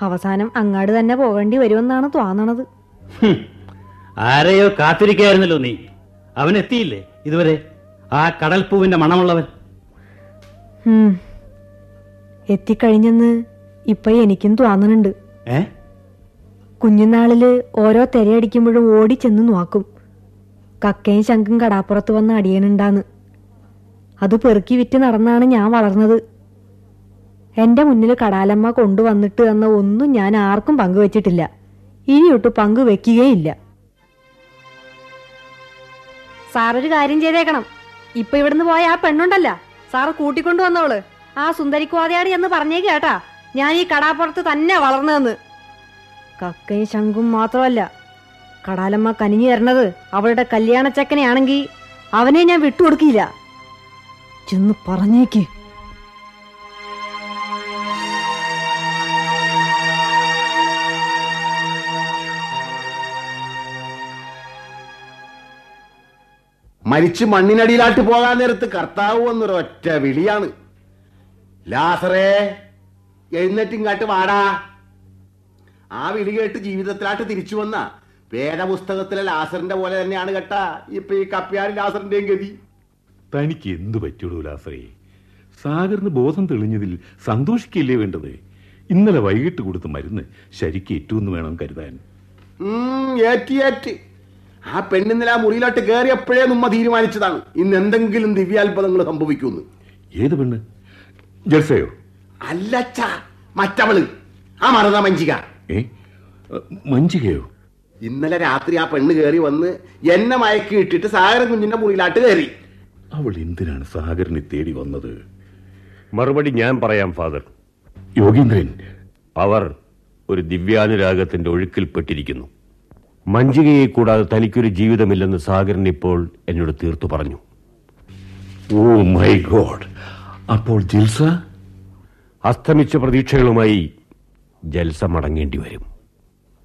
അവസാനം അങ്ങാട് തന്നെ പോകേണ്ടി വരുമെന്നാണ് തോന്നണത്. ആരെയോ കാത്തിരിക്കായിരുന്നല്ലോ നീ. അവൻ എത്തിയില്ലേ ഇതുവരെ? ആ കടൽപ്പൂവിന്റെ മണമുള്ളവൻ. എത്തിക്കഴിഞ്ഞെന്ന് ഇപ്പൊ എനിക്കും തോന്നണുണ്ട്. കുഞ്ഞുനാളിൽ ഓരോ തെരയടിക്കുമ്പോഴും ഓടി ചെന്ന് നോക്കും. കക്കയും ശങ്കും കടാപ്പുറത്ത് വന്ന് അടിയനുണ്ടാന്ന്. അത് പെറുക്കി വിറ്റ് നടന്നാണ് ഞാൻ വളർന്നത്. എന്റെ മുന്നിൽ കടാലമ്മ കൊണ്ടുവന്നിട്ട് എന്ന ഒന്നും ഞാൻ ആർക്കും പങ്കുവച്ചിട്ടില്ല. ഇനിയൊട്ട് പങ്കുവെക്കുകയില്ല. സാറൊരു കാര്യം ചെയ്തേക്കണം. ഇപ്പൊ ഇവിടുന്ന് പോയ ആ പെണ്ണുണ്ടല്ല. സാറ് കൂട്ടിക്കൊണ്ടു വന്നവൾ. ആ സുന്ദരിക്കോതയാടി എന്ന് പറഞ്ഞേ കേട്ടാ. ഞാൻ ഈ കടാപ്പുറത്ത് തന്നെ വളർന്നതെന്ന്. കക്കയും ശംഖും മാത്രമല്ല കടാലമ്മ കനിഞ്ഞു തരണത് അവളുടെ കല്യാണച്ചക്കനെയാണെങ്കിൽ അവനെ ഞാൻ വിട്ടുകൊടുക്കില്ല. ചെന്ന് പറഞ്ഞേക്ക്. മരിച്ച് മണ്ണിനടിയിലാട്ട് പോകാൻ നേരത്ത് കർത്താവ് എന്നൊരൊറ്റ വിളിയാണ്. ലാസറേ എഴുന്നേറ്റ് ഇങ്ങാട്ട് വാടാ. ആ വിളി കേട്ട് ജീവിതത്തിലാട്ട് തിരിച്ചു വന്ന. വേദപുസ്തകത്തിലെ ലാസറിന്റെ പോലെ തന്നെയാണ് കേട്ടാ. ഇപ്പൊ ഈ കപ്പിയാരി ലാസറിന്റെയും ഗതി. തനിക്ക് എന്തു പറ്റുള്ളൂ ലാസറേ? സാഗറിന് ബോധം തെളിഞ്ഞതിൽ സന്തോഷിക്കില്ലേ വേണ്ടത്? ഇന്നലെ വൈകിട്ട് കൊടുത്ത മരുന്ന് ശരിക്ക് ഏറ്റുമെന്ന് വേണം കരുതാൻ. ഉം, ഏറ്റി ഏറ്റ്. ആ പെണ്ണിന്നലെ ആ മുറിയിലോട്ട് കയറിയപ്പോഴേ നമ്മ തീരുമാനിച്ചതാണ്. ഇന്ന് എന്തെങ്കിലും ദിവ്യാത്ഭുതങ്ങൾ സംഭവിക്കുമെന്ന്. ഏത് പെണ്ണ്? ജൽസയോ അല്ലച്ച മറ്റവൾ. ആ മറന്ന മഞ്ചിക. ഏ? അ, മഞ്ജികയോ ഇന്നലെ രാത്രി ആ പെണ്ണ് കയറി വന്ന് എന്നെ മയക്കി ഇട്ടിട്ട് സാഗരൻ കുഞ്ഞിന്റെ മുറിയിലാട്ട് കയറി അവൾ എന്തിനാണ് സാഗറിനെ തേടി വന്നത്? മറുപടി ഞാൻ പറയാം ഫാദർ. യോഗീന്ദ്രൻ. അവർ ഒരു ദിവ്യാനുരാഗത്തിന്റെ ഒഴുക്കിൽപ്പെട്ടിരിക്കുന്നു മഞ്ജികയെ കൂടാതെ തനിക്കൊരു ജീവിതമില്ലെന്ന് സാഗരൻ ഇപ്പോൾ എന്നോട് തീർത്തു പറഞ്ഞു. Oh my God. അപ്പോൾ ജിൽസ? അസ്തമിച്ച പ്രതീക്ഷകളുമായി ജൽസ മടങ്ങേണ്ടി വരും.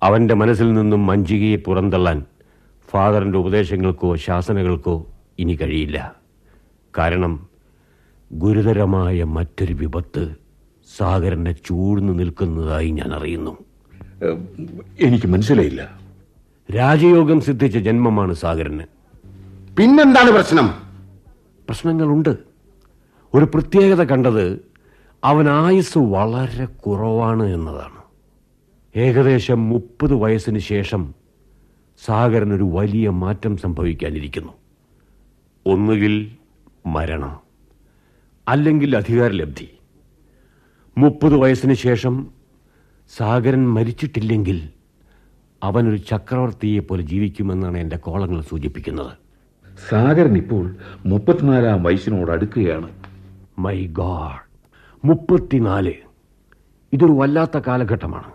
അവന്റെ മനസ്സിൽ നിന്നും മഞ്ജികയെ പുറന്തള്ളാൻ ഫാദറിന്റെ ഉപദേശങ്ങൾക്കോ ശാസനകൾക്കോ ഇനി കഴിയില്ല. കാരണം ഗുരുതരമായ മറ്റൊരു വിപത്ത് സാഗരനെ ചൂഴ്ന്നു നിൽക്കുന്നതായി ഞാൻ അറിയുന്നു. എനിക്ക് മനസ്സിലായില്ല. രാജയോഗം സിദ്ധിച്ച ജന്മമാണ് സാഗരന്. പിന്നെന്താണ് പ്രശ്നം? പ്രശ്നങ്ങളുണ്ട്. ഒരു പ്രത്യേകത കണ്ടത് അവൻ ആയുസ് വളരെ കുറവാണ് എന്നതാണ്. ഏകദേശം മുപ്പത് വയസ്സിന് ശേഷം സാഗരൻ ഒരു വലിയ മാറ്റം സംഭവിക്കാനിരിക്കുന്നു. ഒന്നുകിൽ മരണം അല്ലെങ്കിൽ അധികാരലബ്ധി. മുപ്പത് വയസ്സിന് ശേഷം സാഗരൻ മരിച്ചിട്ടില്ലെങ്കിൽ അവനൊരു ചക്രവർത്തിയെ പോലെ ജീവിക്കുമെന്നാണ് എന്റെ കോളങ്ങൾ സൂചിപ്പിക്കുന്നത്. സാഗരൻ ഇപ്പോൾ മുപ്പത്തിനാലാം വയസ്സിനോട് അടുക്കുകയാണ്. മൈ ഗാഡ് മുപ്പത്തിനാല്. ഇതൊരു വല്ലാത്ത കാലഘട്ടമാണ്.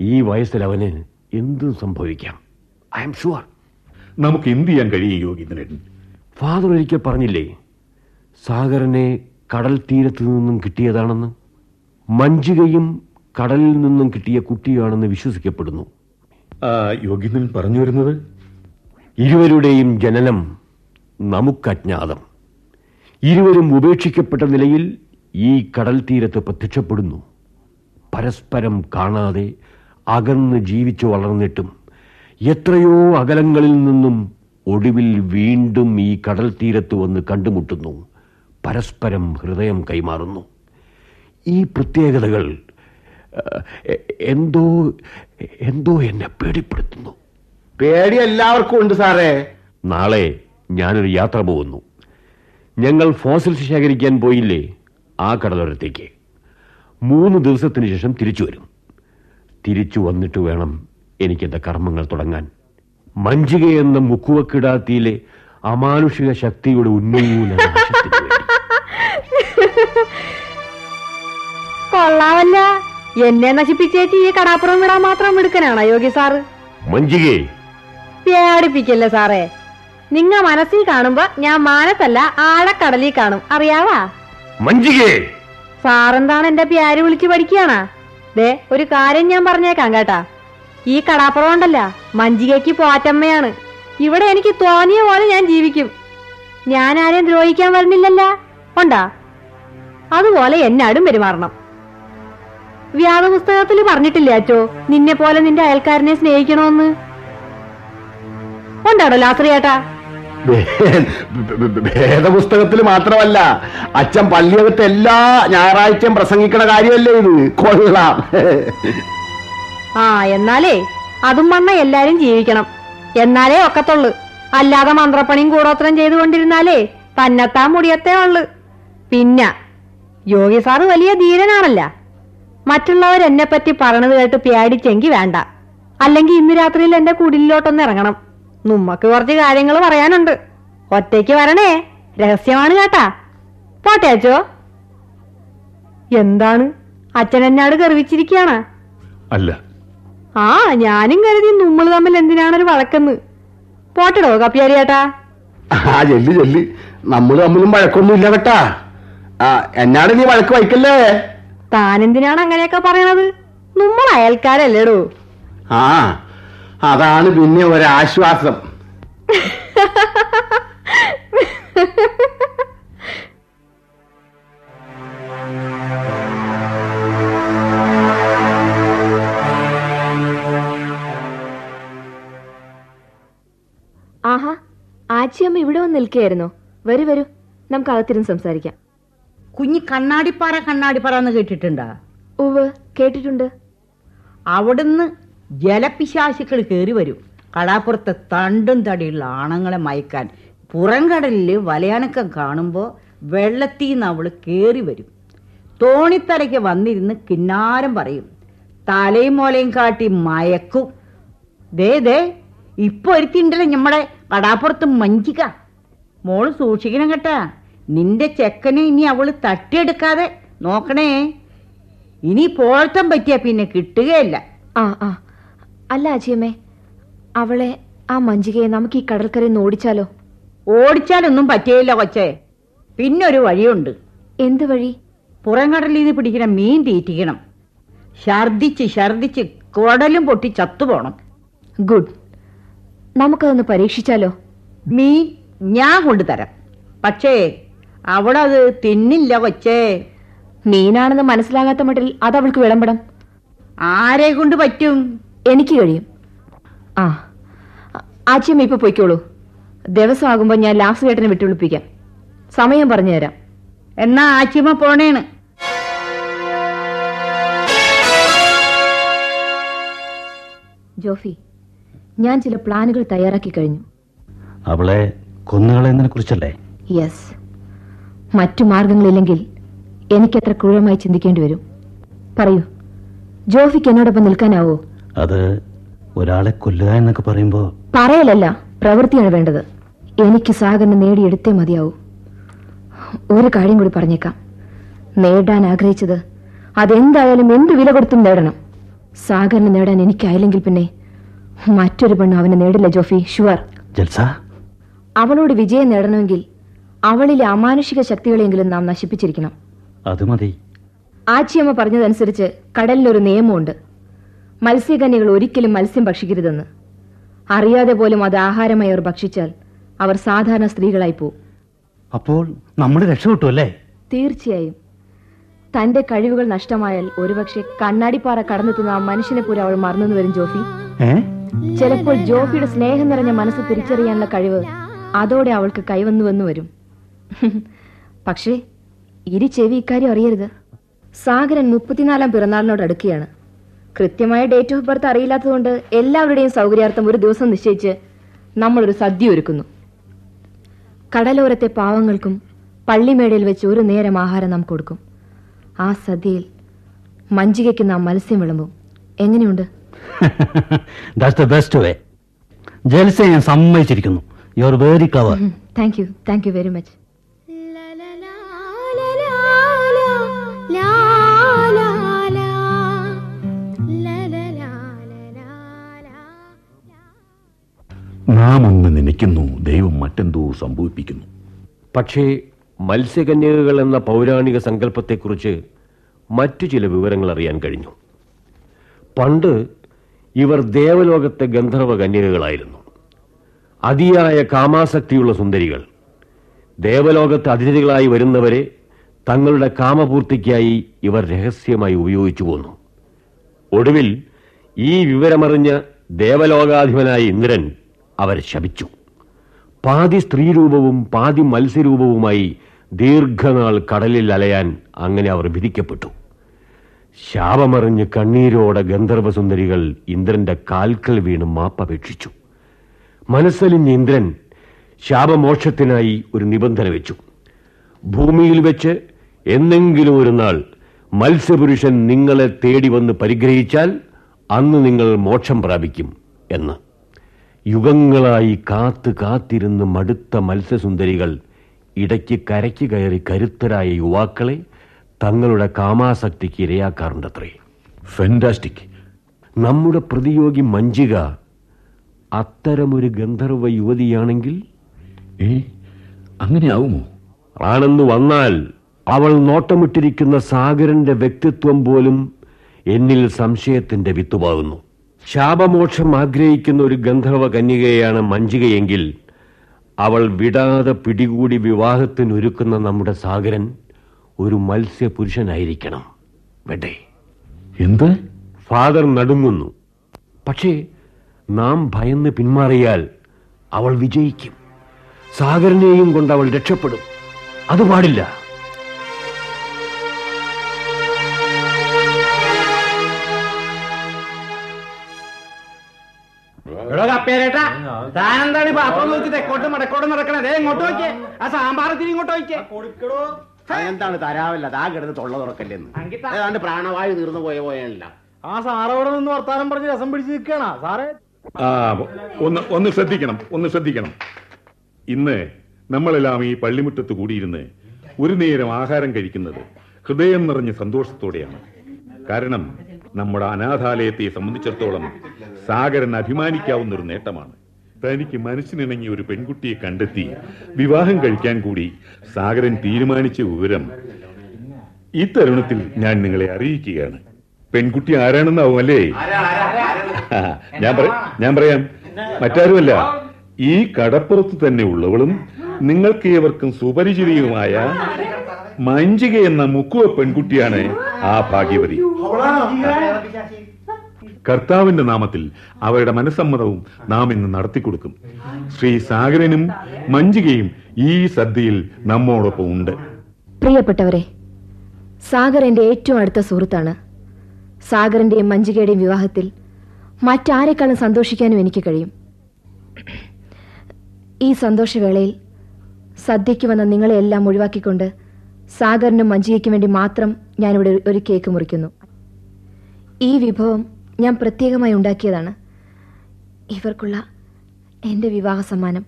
ഈ വയസ്സിൽ അവന് എന്തും സംഭവിക്കാം. ഐ എം ഷുവർ നമുക്ക് എന്ത് ചെയ്യാൻ കഴിയും യോഗീന്ദ്രൻ ഫാദർ ഒരിക്കൽ പറഞ്ഞില്ലേ സാഗരനെ കടൽ തീരത്ത് നിന്നും കിട്ടിയതാണെന്ന് മഞ്ചികയും കടലിൽ നിന്നും കിട്ടിയ കുട്ടിയാണെന്ന് വിശ്വസിക്കപ്പെടുന്നു. യോഗീന്ദ്രൻ പറഞ്ഞു വരുന്നത്? ഇരുവരുടെയും ജനനം നമുക്കജ്ഞാതം. ഇരുവരും ഉപേക്ഷിക്കപ്പെട്ട നിലയിൽ ഈ കടൽ തീരത്ത് പ്രത്യക്ഷപ്പെടുന്നു. പരസ്പരം കാണാതെ അകന്ന് ജീവിച്ചു വളർന്നിട്ടും എത്രയോ അകലങ്ങളിൽ നിന്നും ഒടുവിൽ വീണ്ടും ഈ കടൽ തീരത്ത് വന്ന് കണ്ടുമുട്ടുന്നു. പരസ്പരം ഹൃദയം കൈമാറുന്നു. ഈ പ്രത്യേകതകൾ എന്തോ എന്തോ എന്നെ പേടിപ്പെടുത്തുന്നു. പേടി എല്ലാവർക്കും ഉണ്ട് സാറേ. നാളെ ഞാനൊരു യാത്ര പോകുന്നു. ഞങ്ങൾ ഫോസിൽസ് ശേഖരിക്കാൻ പോയില്ലേ? ആ കടലോരത്തേക്ക്. മൂന്ന് ദിവസത്തിന് ശേഷം തിരിച്ചു വരും. തിരിച്ചു വന്നിട്ട് വേണം എനിക്കെന്റെ കർമ്മങ്ങൾ തുടങ്ങാൻ. മഞ്ചിക എന്ന മുക്കുവക്കിടാത്തിയിലെ അമാനുഷിക ശക്തിയുടെ ഉന്മൂലന കൊള്ളാവല്ല എന്നെ നശിപ്പിച്ചേച്ചി ഈ കടാപ്പുറം വിടാൻ മാത്രം മിടുക്കനാണോ യോഗി സാറ് മഞ്ജികേ. പേടിപ്പിക്കല്ലേ സാറേ. നിങ്ങ മനസ്സിൽ കാണുമ്പോ ഞാൻ മാനത്തല്ല ആഴക്കടലിൽ കാണും. അറിയാവാ? മഞ്ജികേ. സാറെന്താണ് എന്റെ പ്യാര് വിളിച്ചു പഠിക്കുകയാണാ? ദേ ഒരു കാര്യം ഞാൻ പറഞ്ഞേക്കാം കേട്ടാ. ഈ കടാപ്പുറം ഉണ്ടല്ല മഞ്ജികയ്ക്ക് പോറ്റമ്മയാണ്. ഇവിടെ എനിക്ക് തോന്നിയ പോലെ ഞാൻ ജീവിക്കും. ഞാൻ ആരെയും ദ്രോഹിക്കാൻ വരുന്നില്ലല്ല. ഉണ്ടാ? അതുപോലെ എന്നാടും പെരുമാറണം. വ്യാഴപുസ്തകത്തിൽ പറഞ്ഞിട്ടില്ല അച്ചോ? നിന്നെ പോലെ നിന്റെ അയൽക്കാരനെ സ്നേഹിക്കണമെന്ന് ഉണ്ടാടോ ലാസറിയേട്ടാ? ഭേദപുസ്തകത്തിൽ മാത്രമല്ല അച്ഛൻ പള്ളിയകത്ത് എല്ലാ ഞായറാഴ്ചയും പ്രസംഗിക്കണ കാര്യമല്ലേ ഇത്? കൊള്ളാം. ആ എന്നാലേ അതും വണ്ണ എല്ലാരും ജീവിക്കണം. എന്നാലേ ഒക്കത്തുള്ളു. അല്ലാതെ മന്ത്രപ്പണിയും കൂടോത്രം ചെയ്തുകൊണ്ടിരുന്നാലേ തന്നെത്താൻ മുടിയത്തേ ഉള്ളു. പിന്നെ യോഗി സാറ് വലിയ ധീരനാണല്ല. മറ്റുള്ളവർ എന്നെ പറ്റി പറഞ്ഞത് കേട്ട് പേടിച്ചെങ്കി വേണ്ട. അല്ലെങ്കിൽ ഇന്ന് രാത്രിയിൽ എന്റെ കുടിലിലോട്ടൊന്ന് ഇറങ്ങണം. നമ്മക്ക് കുറച്ച് കാര്യങ്ങൾ പറയാനുണ്ട്. ഒറ്റയ്ക്ക് വരണേ. രഹസ്യമാണ് കേട്ടാ. പോട്ടെ അച്ചോ. എന്താണ്? അച്ഛൻ എന്നാട് ഗർവിച്ചിരിക്കുകയാണ്. അല്ല. ആ ഞാനും കരുതി നമ്മൾ തമ്മിൽ എന്തിനാണൊരു വഴക്കെന്ന്. പോട്ടടോ കപ്പിയാരിയേട്ടാ ആ ചെല്ല് ചെല്ല്. നമ്മൾ തമ്മിലും വഴക്കൊന്നുമില്ല കേട്ടാ. ആ എന്നാട് നീ വഴക്ക് വയ്ക്കല്ലേ? താനെന്തിനാണ് അങ്ങനെയൊക്കെ പറയണത്? നമ്മൾ അയൽക്കാരല്ലേടോ? ആ അതാണ് പിന്നെ ഒരാശ്വാസം. ആഹാ ആച്ചിയമ്മ ഇവിടെ വന്ന് നിൽക്കുകയായിരുന്നോ. വരൂ വരൂ. നമുക്ക് അകത്തിരുന്ന് സംസാരിക്കാം. കുഞ്ഞ് കണ്ണാടിപ്പാറ കണ്ണാടിപ്പാറ എന്ന് കേട്ടിട്ടുണ്ടാ? ഉവ് കേട്ടിട്ടുണ്ട്. അവിടുന്ന് ജലപിശാശുക്കൾ കയറി വരും. കടാപ്പുറത്തെ തണ്ടും തടിയുള്ള ആണങ്ങളെ മയക്കാൻ പുറംകടലിൽ വലയാനക്കം കാണുമ്പോൾ വെള്ളത്തിൽ നിന്ന് അവൾ കയറി വരും. തോണിത്തലയ്ക്ക് വന്നിരുന്ന് കിന്നാരം പറയും തലയും മോലയും കാട്ടി മയക്കും. ദേ ദേ ഇപ്പൊ ഒരുത്തിണ്ടല്ലോ ഞമ്മടെ കടാപ്പുറത്ത് മഞ്ചിക്ക മോൾ സൂക്ഷിക്കണം കേട്ടാ. നിന്റെ ചെക്കനെ ഇനി അവൾ തട്ടിയെടുക്കാതെ നോക്കണേ. ഇനി പോഴത്തം പറ്റിയാ പിന്നെ കിട്ടുകയല്ല. ആ ആ. അല്ല അജിയമ്മേ. അവളെ ആ മഞ്ചികയെ നമുക്ക് ഈ കടൽക്കരയിൽ നിന്ന് ഓടിച്ചാലോ? ഓടിച്ചാലൊന്നും പറ്റിയില്ല കൊച്ചേ. പിന്നൊരു വഴിയുണ്ട്. എന്ത് വഴി? പുറംകടലിൽ നിന്ന് പിടിക്കുന്ന മീൻ തീറ്റിക്കണം. ഛർദിച്ച് ഛർദിച്ച് കുടലും പൊട്ടി ചത്തുപോണം. ഗുഡ്. നമുക്കതൊന്ന് പരീക്ഷിച്ചാലോ? മീൻ ഞാൻ കൊണ്ടുതരാം. പക്ഷേ അവിടെ അത് തിന്നില്ല കൊച്ചേ. മീനാണെന്ന് മനസ്സിലാകാത്ത മട്ടിൽ അത് അവൾക്ക് വിളമ്പണം. ആരെ കൊണ്ട് പറ്റും? എനിക്ക് കഴിയും. ആ ആച്ചിയമ്മ ഇപ്പൊ പൊയ്ക്കോളൂ. ദിവസമാകുമ്പോ ഞാൻ ലാസ്റ്റ് ചേട്ടനെ വിട്ടുവിളിപ്പിക്കാം. സമയം പറഞ്ഞു തരാം. എന്നാ ആച്ചിയമ്മ പോണേണ്. ജോഫി ഞാൻ ചില പ്ലാനുകൾ തയ്യാറാക്കി കഴിഞ്ഞു. അവളെ കൊന്നുകളയുന്നതിനെ കുറിച്ചല്ലേ യെസ്. മറ്റു മാർഗങ്ങളില്ലെങ്കിൽ എനിക്കത്ര ക്രൂരമായി ചിന്തിക്കേണ്ടി വരും. പറയൂ ജോഫിക്ക് എന്നോടൊപ്പം നിൽക്കാനാവോ? അത് ഒരാളെ കൊല്ലുക എന്നൊക്കെ പറയുമ്പോ പറയലല്ല പ്രവൃത്തിയാണ് വേണ്ടത്. എനിക്ക് സാഗറിനെ നേടിയെടുത്തേ മതിയാവൂ. ഒരു കാര്യം കൂടി പറഞ്ഞേക്കാം. നേടാൻ ആഗ്രഹിച്ചത് അതെന്തായാലും എന്ത് വില കൊടുത്തും നേടണം. സാഗറിനെ നേടാൻ എനിക്കായില്ലെങ്കിൽ പിന്നെ മറ്റൊരു പെണ്ണ് അവനെ നേടില്ല ജോഫി. ഷുവർ. ജൽസ? അവളോട് വിജയം നേടണമെങ്കിൽ അവളിലെ അമാനുഷിക ശക്തികളെങ്കിലും നാം നശിപ്പിച്ചിരിക്കണം. അത് മതി ആച്ചിയമ്മ പറഞ്ഞതനുസരിച്ച് കടലിലൊരു നിയമമുണ്ട്. മത്സ്യകന്യകൾ ഒരിക്കലും മത്സ്യം ഭക്ഷിക്കരുതെന്ന്. അറിയാതെ പോലും അത് ആഹാരമായി അവർ ഭക്ഷിച്ചാൽ അവർ സാധാരണ സ്ത്രീകളായി പോകും അപ്പോൾ നമ്മൾ രക്ഷപ്പെട്ടു അല്ലേ? തീർച്ചയായും. തന്റെ കഴിവുകൾ നഷ്ടമായാൽ ഒരുപക്ഷെ കണ്ണാടിപ്പാറ കടന്നെത്തുന്ന ആ മനുഷ്യനെ പോലും അവൾ മറന്നു വരും ജോഫി. ചിലപ്പോൾ ജോഫിയുടെ സ്നേഹം നിറഞ്ഞ മനസ്സ് തിരിച്ചറിയാനുള്ള കഴിവ് അതോടെ അവൾക്ക് കൈവന്നുവെന്ന് വരും. <laughs> പക്ഷേ ഇരി ചെവി ഇക്കാര്യം അറിയരുത്. സാഗരൻ മുപ്പത്തിനാലാം പിറന്നാളിനോട് അടുക്കുകയാണ്. കൃത്യമായ ഡേറ്റ് ഓഫ് ബർത്ത് അറിയില്ലാത്തതുകൊണ്ട് എല്ലാവരുടെയും സൗകര്യാർത്ഥം ഒരു ദിവസം നിശ്ചയിച്ച് നമ്മളൊരു സദ്യ ഒരുക്കുന്നു. കടലോരത്തെ പാവങ്ങൾക്കും പള്ളിമേടയിൽ വെച്ച് ഒരു നേരം ആഹാരം നാം കൊടുക്കും. ആ സദ്യയിൽ മഞ്ചികയ്ക്ക് നാം മത്സ്യം വിളമ്പും. എങ്ങനെയുണ്ട്? ദാറ്റ്സ് ദ ബെസ്റ്റ് വേ ഞാൻ സമ്മതിച്ചിരിക്കുന്നു. You are very clever thank you thank you very much നാം ഒന്ന് നനയ്ക്കുന്നു ദൈവം മറ്റെന്തോ സംഭവിപ്പിക്കുന്നു. പക്ഷേ മത്സ്യകന്യകകൾ എന്ന പൗരാണിക സങ്കല്പത്തെക്കുറിച്ച് മറ്റു ചില വിവരങ്ങൾ അറിയാൻ കഴിഞ്ഞു. പണ്ട് ഇവർ ദേവലോകത്തെ ഗന്ധർവ കന്യകകളായിരുന്നു അതിയായ കാമാസക്തിയുള്ള സുന്ദരികൾ ദേവലോകത്ത് അതിഥികളായി വരുന്നവരെ തങ്ങളുടെ കാമപൂർത്തിക്കായി ഇവർ രഹസ്യമായി ഉപയോഗിച്ചു പോന്നു. ഒടുവിൽ ഈ വിവരമറിഞ്ഞ ദേവലോകാധിപനായ ഇന്ദ്രൻ അവരെ ശപിച്ചു. പാതി സ്ത്രീരൂപവും പാതി മത്സ്യരൂപവുമായി ദീർഘനാൾ കടലിൽ അലയാൻ അങ്ങനെ അവർ വിധിക്കപ്പെട്ടു. ശാപമറിഞ്ഞ് കണ്ണീരോടെ ഗന്ധർവസുന്ദരികൾ ഇന്ദ്രന്റെ കാൽക്കൽ വീണ് മാപ്പപേക്ഷിച്ചു മനസ്സലിഞ്ഞ ഇന്ദ്രൻ ശാപമോക്ഷത്തിനായി ഒരു നിബന്ധന വെച്ചു. ഭൂമിയിൽ വെച്ച് എന്നെങ്കിലും ഒരു നാൾ മത്സ്യപുരുഷൻ നിങ്ങളെ തേടി വന്ന് പരിഗ്രഹിച്ചാൽ അന്ന് നിങ്ങൾ മോക്ഷം പ്രാപിക്കും എന്ന്. യുഗങ്ങളായി കാത്തു കാത്തിരുന്ന് മടുത്ത മത്സ്യസുന്ദരികൾ ഇടയ്ക്ക് കരയ്ക്ക് കയറി കരുത്തരായ യുവാക്കളെ തങ്ങളുടെ കാമാസക്തിക്ക് ഇരയാക്കാറുണ്ടത്രേ. ഫെന്റാസ്റ്റിക് നമ്മുടെ പ്രതിയോഗി മഞ്ജിക അത്തരമൊരു ഗന്ധർവ യുവതിയാണെങ്കിൽ? ഏ അങ്ങനെ ആവുമോ ആണെന്ന് വന്നാൽ അവൾ നോട്ടമിട്ടിരിക്കുന്ന സാഗരന്റെ വ്യക്തിത്വം പോലും എന്നിൽ സംശയത്തിന്റെ വിത്തുപാകുന്നു. ശാപമോക്ഷം ആഗ്രഹിക്കുന്ന ഒരു ഗന്ധർവ കന്യകയാണ് മഞ്ജികയെങ്കിൽ അവൾ വിടാതെ പിടികൂടി വിവാഹത്തിനൊരുക്കുന്ന നമ്മുടെ സാഗരൻ ഒരു മത്സ്യപുരുഷനായിരിക്കണം. വേണ്ടേ? എന്ത്? ഫാദർ നടുങ്ങുന്നു. പക്ഷേ നാം ഭയന്ന് പിന്മാറിയാൽ അവൾ വിജയിക്കും. സാഗരനെയും കൊണ്ട് അവൾ രക്ഷപ്പെടും. അത് പാടില്ല. താനെന്താണ് ഇപ്പൊ അപ്പുറം നോക്കി തെക്കോട്ട് മടക്കോട്ട് നടക്കണത് ഇങ്ങോട്ട് നോക്കിയേ. ആ സാമ്പാർ ഇത്തിരി ഇങ്ങോട്ട് നോക്കിയേ. എന്താണ് തരാവില്ല? താ കിടന്ന് തൊള്ള തുറക്കല്ലെന്ന്. ഏതാണ്ട് പ്രാണവായു തീർന്നു പോയ പോയല്ല ആ സാറവിടെ നിന്ന് വർത്താനം പറഞ്ഞ് രസം പിടിച്ച് നിൽക്കണ സാറേ. ആ ഒന്ന് ഒന്ന് ശ്രദ്ധിക്കണം ഒന്ന് ശ്രദ്ധിക്കണം. ഇന്ന് നമ്മളെല്ലാം ഈ പള്ളിമുറ്റത്ത് കൂടിയിരുന്ന് ഒരു നേരം ആഹാരം കഴിക്കുന്നത് ഹൃദയം നിറഞ്ഞ സന്തോഷത്തോടെയാണ്. കാരണം നമ്മുടെ അനാഥാലയത്തെ സംബന്ധിച്ചിടത്തോളം സാഗരൻ അഭിമാനിക്കാവുന്ന ഒരു നേട്ടമാണ്. തനിക്ക് മനസ്സിനിണങ്ങിയ ഒരു പെൺകുട്ടിയെ കണ്ടെത്തി വിവാഹം കഴിക്കാൻ കൂടി സാഗരൻ തീരുമാനിച്ച വിവരം ഈ തരുണത്തിൽ ഞാൻ നിങ്ങളെ അറിയിക്കുകയാണ്. പെൺകുട്ടി ആരാണെന്നാവും അല്ലേ? ഞാൻ ഞാൻ പറയാം. മറ്റാരുമല്ല ഈ കടപ്പുറത്ത് തന്നെ ഉള്ളവളും നിങ്ങൾക്ക് ഏവർക്കും സുപരിചിതയുമായ മഞ്ജിക എന്ന മുക്കുവ പെൺകുട്ടിയാണ് ആ ഭാഗ്യവതി. കർത്താവിന്റെ നാമത്തിൽ അവരുടെ മനസ്സമ്മതവും നാം ഇന്ന് നടത്തിക്കൊടുക്കും. ശ്രീ സാഗരനും മഞ്ജികയും ഈ സദ്യയിൽ നമ്മോടൊപ്പം ഉണ്ട്. പ്രിയപ്പെട്ടവരെ സാഗർ എന്റെ ഏറ്റവും അടുത്ത സുഹൃത്താണ്. സാഗറിന്റെയും മഞ്ജികയുടെയും വിവാഹത്തിൽ മറ്റാരെക്കാളും സന്തോഷിക്കാനും എനിക്ക് കഴിയും. ഈ സന്തോഷവേളയിൽ സദ്യയ്ക്ക് വന്ന നിങ്ങളെയെല്ലാം ഒഴിവാക്കിക്കൊണ്ട് സാഗറിനും മഞ്ജിയയ്ക്കും വേണ്ടി മാത്രം ഞാനിവിടെ ഒരു കേക്ക് മുറിക്കുന്നു. ഈ വിഭവം ഞാൻ പ്രത്യേകമായി ഉണ്ടാക്കിയതാണ്. ഇവർക്കുള്ള എന്റെ വിവാഹ സമ്മാനം.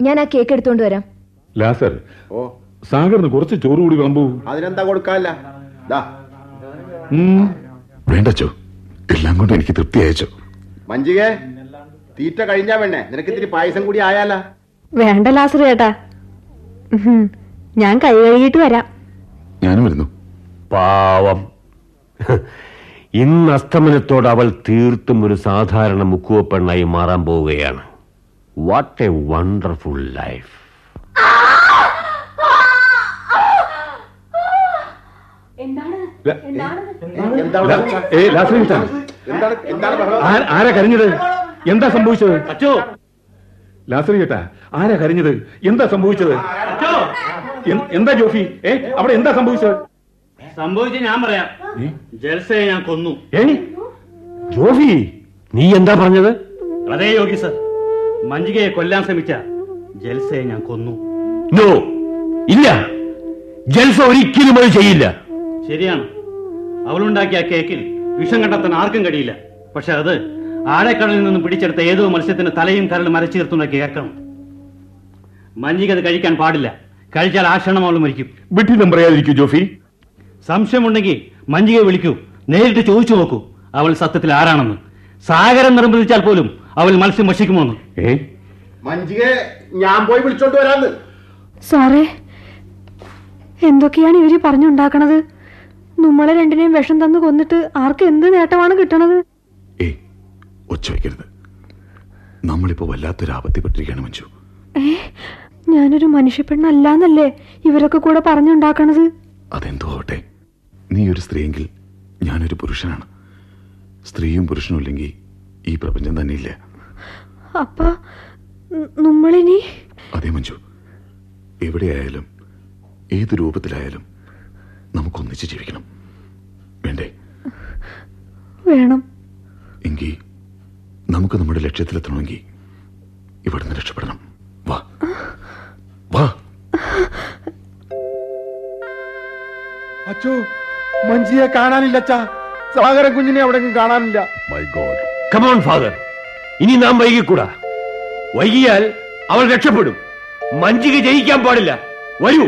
ഞാൻ ആ കേക്ക് എടുത്തോണ്ട് വരാം. ലാസർ ഓ. സാഗറിന് കുറച്ച് ചോറ് കൂടി വിളമ്പൂ. അതിനെന്താ കൊടുക്കാല്ല? ദാ. എല്ലാം കൊണ്ട് എനിക്ക് തൃപ്തി അയച്ചോ മഞ്ജികേ തീറ്റ കഴിഞ്ഞാ വേണ്ടേ നിനക്ക് ഇത്തിരി പായസം കൂടി ആയാലാ. വേണ്ട ലാസർ ചേട്ടാ. ഞാൻ കൈ കഴുകിയിട്ട് വരാം. ഞാനും വരുന്നു. പാവം. ഇന്ന് അസ്തമനത്തോട് അവൾ തീർത്തും ഒരു സാധാരണ മുക്കുവ പെണ്ണായി മാറാൻ പോവുകയാണ്. വാട്ട് എ വണ്ടർഫുൾ ലൈഫ് ആരാ കരഞ്ഞത്? എന്താ സംഭവിച്ചത്? അച്ചോ. ലാസറി ചേട്ടാ ആരാ കരഞ്ഞത്? എന്താ സംഭവിച്ചത്? എന്താ ജോഫി? ഏ അവിടെ എന്താ സംഭവിച്ചത്? സംഭവിച്ച ഞാൻ പറയാം. ജൽസയെ ഞാൻ കൊന്നു. ഏ? ജോഫി നീ എന്താ പറഞ്ഞത്? അതേ യോഗി സർ. മഞ്ജികയെ കൊല്ലാൻ ശ്രമിച്ച ജൽസയെ ഞാൻ കൊന്നു. നോ ഇല്ല. ജൽസ ഒരിക്കലും അത് ചെയ്യില്ല. ശരിയാണ്. അവളുണ്ടാക്കിയ കേക്കിൽ വിഷം കണ്ടെത്താൻ ആർക്കും കഴിയില്ല. പക്ഷെ അത് ആഴക്കടലിൽ നിന്നും പിടിച്ചെടുത്ത ഏതോ മത്സ്യത്തിന്റെ തലയും കരളും അരച്ചു ചേർത്തുണ്ടാക്കി കേൾക്കണം മഞ്ജിക അത് കഴിക്കാൻ പാടില്ല. കഴിച്ചാൽ ആ ക്ഷണം അവൾ മരിക്കും വിട്ടിതം പറയാതിരിക്കൂ ജോഫി. സംശയമുണ്ടെങ്കിൽ മഞ്ജികയെ വിളിക്കൂ. നേരിട്ട് ചോദിച്ചു നോക്കൂ. അവൾ സത്യത്തിൽ ആരാണെന്ന്. സാഗരം നിർബന്ധിച്ചാൽ പോലും അവൾ മത്സ്യം ഭക്ഷിക്കുമോന്ന്. ഏ? മഞ്ജികെ ഞാൻ പോയി വിളിച്ചോണ്ട് വരാന്ന്. സാറേ എന്തൊക്കെയാണ് ഇവർ പറഞ്ഞുണ്ടാക്കണത്? നമ്മളെ രണ്ടിനെയും വിഷം തന്നു കൊന്നിട്ട് ആർക്ക് എന്ത് നേട്ടമാണ് കിട്ടണത്? ഏ ഒച്ച വയ്ക്കരുത്. നമ്മളിപ്പോ വല്ലാത്തൊരു ആപത്തിപ്പെട്ടിരിക്കുകയാണ് മഞ്ജു. ഏ? ഞാനൊരു മനുഷ്യപ്പെണ്ണല്ലാന്നല്ലേ ഇവരൊക്കെ കൂടെ പറഞ്ഞുണ്ടാക്കണത്? അതെന്തോ ആവട്ടെ നീ ഒരു സ്ത്രീയെങ്കിൽ ഞാനൊരു പുരുഷനാണ്. സ്ത്രീയും പുരുഷനും ഇല്ലെങ്കിൽ ഈ പ്രപഞ്ചം തന്നെ ഇല്ല അപ്പ നമ്മളിനി? അതേ മഞ്ജു. എവിടെയായാലും ഏത് രൂപത്തിലായാലും നമുക്കൊന്നിച്ച് ജീവിക്കണം. വേണ്ടേ? വേണം. എങ്കിൽ നമുക്ക് നമ്മുടെ ലക്ഷ്യത്തിലെത്തണമെങ്കിൽ ഇവിടുന്ന് രക്ഷപ്പെടണം. വാ. വാ. അച്ചോ മഞ്ജിയെ കാണാനില്ല അച്ഛാ സാഗര കുഞ്ഞിനെ എവിടെങ്കിലും കാണാനില്ല. മൈ ഗോഡ് കമോൺ ഫാദർ ഇനി നാം വൈകിക്കൂടാ. വൈകിയാൽ അവൾ രക്ഷപ്പെടും. മഞ്ജിക ജയിക്കാൻ പാടില്ല. വരൂ.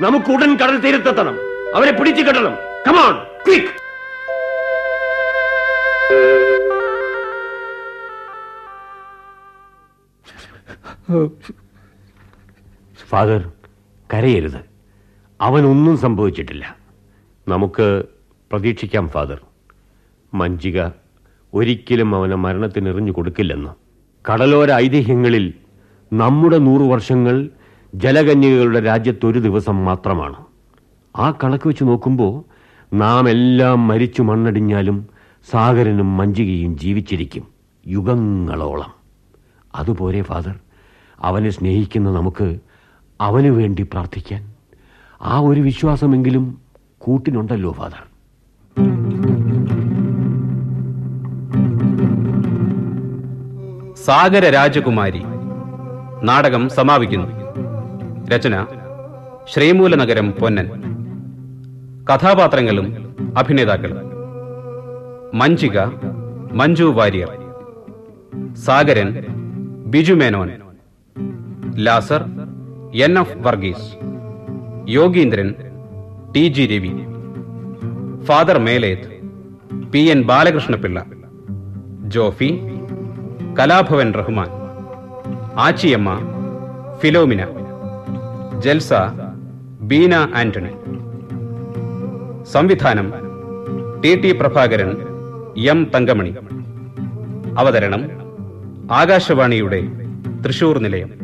നമുക്ക് ഉടൻ കടൽ തീരത്തെത്തണം. അവരെ പിടിച്ചു കെട്ടണം. കമോൺ ക്വിക്ക് ഫാദർ കരയരുത്. അവനൊന്നും സംഭവിച്ചിട്ടില്ല. നമുക്ക് പ്രതീക്ഷിക്കാം ഫാദർ. മഞ്ജിക ഒരിക്കലും അവനെ മരണത്തിന് എറിഞ്ഞു കൊടുക്കില്ലെന്ന്. കടലോര ഐതിഹ്യങ്ങളിൽ നമ്മുടെ നൂറു വർഷങ്ങൾ ജലകന്യകകളുടെ രാജ്യത്തൊരു ദിവസം മാത്രമാണ്. ആ കണക്ക് വെച്ച് നോക്കുമ്പോൾ നാം എല്ലാം മരിച്ചു മണ്ണടിഞ്ഞാലും സാഗരനും മഞ്ജികയും ജീവിച്ചിരിക്കും യുഗങ്ങളോളം. അതുപോലെ ഫാദർ അവനെ സ്നേഹിക്കുന്ന നമുക്ക് അവന് വേണ്ടി പ്രാർത്ഥിക്കാൻ. ആ ഒരു വിശ്വാസമെങ്കിലും കൂട്ടിനുണ്ടല്ലോ ഫാദർ. സാഗര രാജകുമാരി. നാടകം സമാപിക്കുന്നു. രചന ശ്രീമൂലനഗരം പൊന്നൻ. കഥാപാത്രങ്ങളും അഭിനേതാക്കളും. Manjika Manju Warrier. Sagaran Biju Menon. Lazar N F Varghese Yogindran T G Ravi father Meleth P N Balakrishnapillai Jofi Kalabhavan Rahman Achiyamma Philomina Jalsa Beena Antony. സംവിധാനം T T Prabhakaran M Thankamani. അവതരണം ആകാശവാണിയുടെ തൃശൂർ നിലയം.